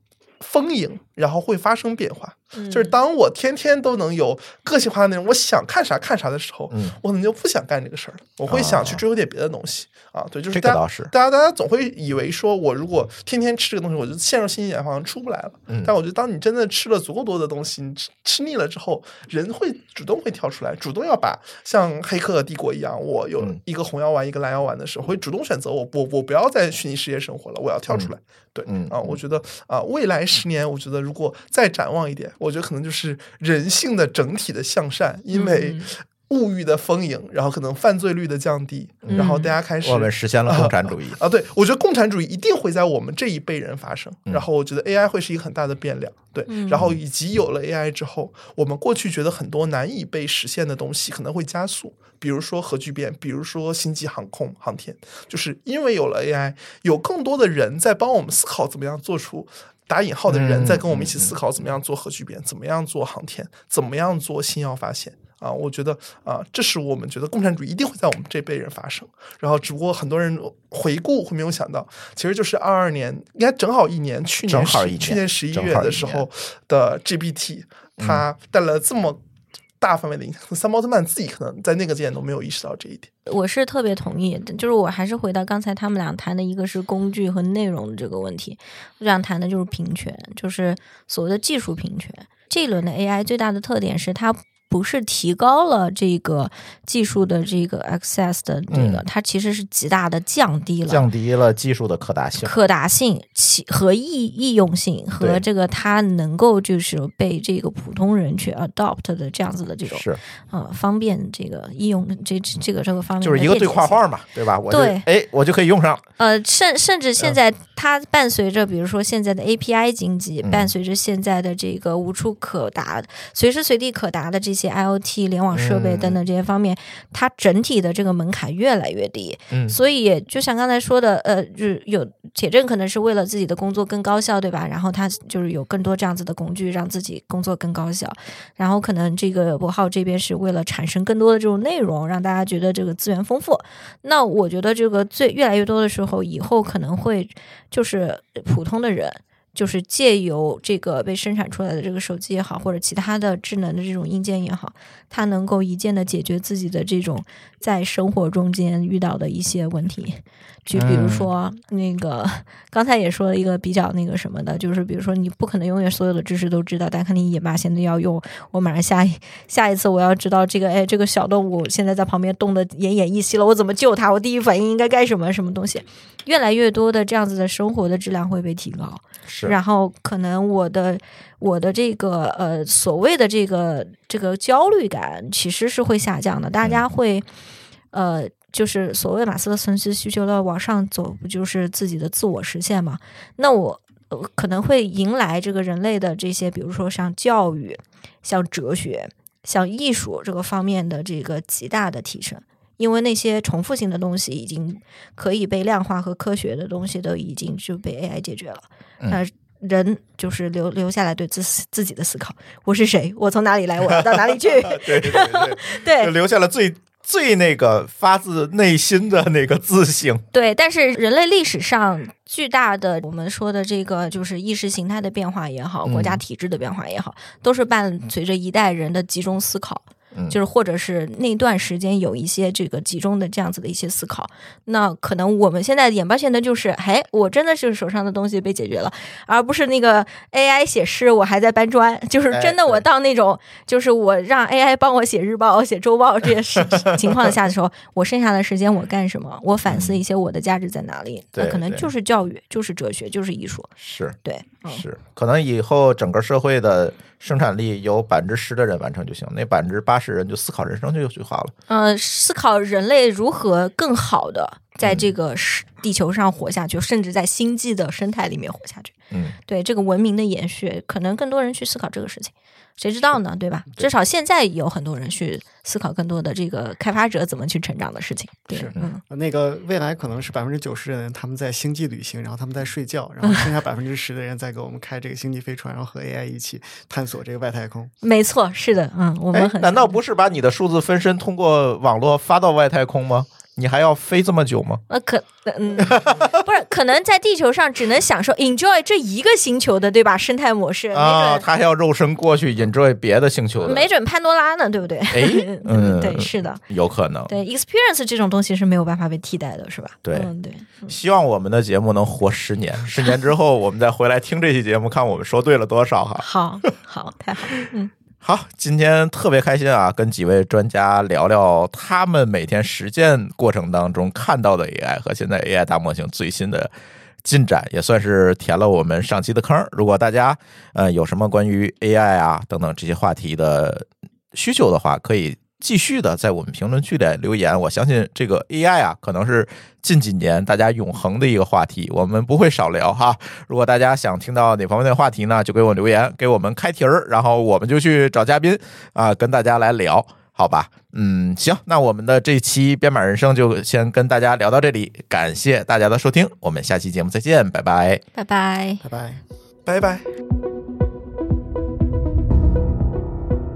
丰盈，然后会发生变化。嗯就是当我天天都能有个性化的内容，我想看啥看啥的时候，嗯我可能就不想干这个事儿了，我会想去追求点别的东西啊。对，就是大家这个是大家大家总会以为说我如果天天吃这个东西，我就陷入信息茧房出不来了。嗯但我觉得当你真的吃了足够多的东西，你吃吃腻了之后，人会主动会跳出来，主动要把像《黑客帝国》一样，我有嗯一个红药丸，一个蓝药丸的时候，会主动选择我我我不要在虚拟世界生活了，我要跳出来。对，嗯啊，我觉得啊，未来十年，我觉得如果再展望一点，我觉得可能就是人性的整体的向善，因为嗯物欲的丰盈，然后可能犯罪率的降低，然后大家开始我们实现了共产主义。啊，对，我觉得共产主义一定会在我们这一辈人发生，嗯然后我觉得 AI 会是一个很大的变量，对，然后以及有了 AI 之后，我们过去觉得很多难以被实现的东西可能会加速，比如说核聚变，比如说星际航空航天，就是因为有了 AI，有更多的人在帮我们思考怎么样做出。打引号的人嗯在跟我们一起思考怎么样做核聚变，怎么样做航天，怎么样做新药发现。啊，我觉得啊，这是我们觉得共产主义一定会在我们这辈人发生。然后只不过很多人回顾会没有想到，其实就是二二年，应该正好一年，去年十一年去年十一月的时候的 GPT，它带来了这么大范围的影响。三包特曼自己可能在那个阶段都没有意识到这一点。我是特别同意，就是我还是回到刚才他们俩谈的一个是工具和内容的这个问题，我想谈的就是平权，就是所谓的技术平权。这一轮的 AI 最大的特点是它。不是提高了这个技术的这个 access 的这个，嗯。它其实是极大的降低了降低了技术的可达性。可达性、其和易易用性和这个它能够就是被这个普通人去 adopt 的这样子的这种是，呃方便这个易用这这这个这个方面就是一个对的便捷性。括号嘛，对吧？我对。哎，我就可以用上。呃，甚甚至嗯现在它伴随着，比如说现在的 API 经济，嗯。伴随着现在的这个无处可达、随时随地可达的这些 IoT 联网设备嗯等等这些方面，它整体的这个门槛越来越低。嗯所以就像刚才说的，呃，就是有铁证可能是为了自己的工作更高效，对吧？然后他就是有更多这样子的工具，让自己工作更高效。然后可能这个博浩这边是为了产生更多的这种内容，让大家觉得这个资源丰富。那我觉得这个最越来越多的时候，以后可能会就是普通的人。就是借由这个被生产出来的这个手机也好，或者其他的智能的这种硬件也好，它能够一键的解决自己的这种在生活中间遇到的一些问题。就比如说那个刚才也说了一个比较那个什么的，就是比如说你不可能永远所有的知识都知道，但肯定野马现在要用，我马上下一下一次我要知道这个哎这个小动物现在在旁边冻得奄奄一息了，我怎么救它？我第一反应应该干什么什么东西？越来越多的这样子的生活的质量会被提高。是，然后可能我的我的这个呃所谓的这个这个焦虑感其实是会下降的，大家会呃就是所谓马斯克存其需求的往上走，不就是自己的自我实现嘛？那我。呃可能会迎来这个人类的这些，比如说像教育、像哲学、像艺术这个方面的这个极大的提升，因为那些重复性的东西已经可以被量化和科学的东西都已经就被 AI 解决了。嗯那人就是留留下来对自自己的思考：我是谁？我从哪里来？我要到哪里去？对 对对，就对留下了最最那个发自内心的那个自省。对，但是人类历史上巨大的我们说的这个就是意识形态的变化也好，国家嗯体制的变化也好，都是伴随着一代人的集中思考。嗯。就是或者是那段时间有一些这个集中的这样子的一些思考，那可能我们现在眼巴现的就是，哎，我真的是手上的东西被解决了，而不是那个 AI 写诗，我还在搬砖，就是哎真的我对。到那种，就是我让 AI 帮我写日报、写周报这些事 情况下的时候，我剩下的时间我干什么？我反思一些我的价值在哪里？那可能就是教育，就是哲学，就是艺术，是。对，嗯。是，可能以后整个社会的生产力有百分之十的人完成就行，那百分之八十人就思考人生就就好了。呃，思考人类如何更好的在这个世地球上活下去，甚至在星际的生态里面活下去。嗯，对这个文明的延续，可能更多人去思考这个事情，谁知道呢？对吧？至少现在有很多人去思考更多的这个开发者怎么去成长的事情。对是，嗯，那个未来可能是百分之九十的人他们在星际旅行，然后他们在睡觉，然后剩下百分之十的人在给我们开这个星际飞船，然后和 AI 一起探索这个外太空。没错，是的，嗯，我们哎很，难道不是把你的数字分身通过网络发到外太空吗？你还要飞这么久吗？呃，可嗯，不是，可能在地球上只能享受 enjoy 这一个星球的，对吧？生态模式，没啊，他还要肉身过去 enjoy 别的星球的，没准潘多拉呢，对不对？哎 嗯对，是的，有可能。对，experience 这种东西是没有办法被替代的，是吧？对嗯，对，希望我们的节目能活十年，十年之后我们再回来听这期节目，看我们说对了多少哈。好，好，太好，嗯，好，今天特别开心啊，跟几位专家聊聊他们每天实践过程当中看到的 AI 和现在 AI 大模型最新的进展，也算是填了我们上期的坑。如果大家呃有什么关于 AI 啊等等这些话题的需求的话，可以继续的在我们评论区里留言。我相信这个 AI 啊，可能是近几年大家永恒的一个话题，我们不会少聊哈。如果大家想听到哪方面的话题呢，就给我留言，给我们开题儿，然后我们就去找嘉宾啊，跟大家来聊，好吧？嗯，行，那我们的这期编码人生就先跟大家聊到这里，感谢大家的收听，我们下期节目再见，拜拜。拜拜。拜拜。拜拜。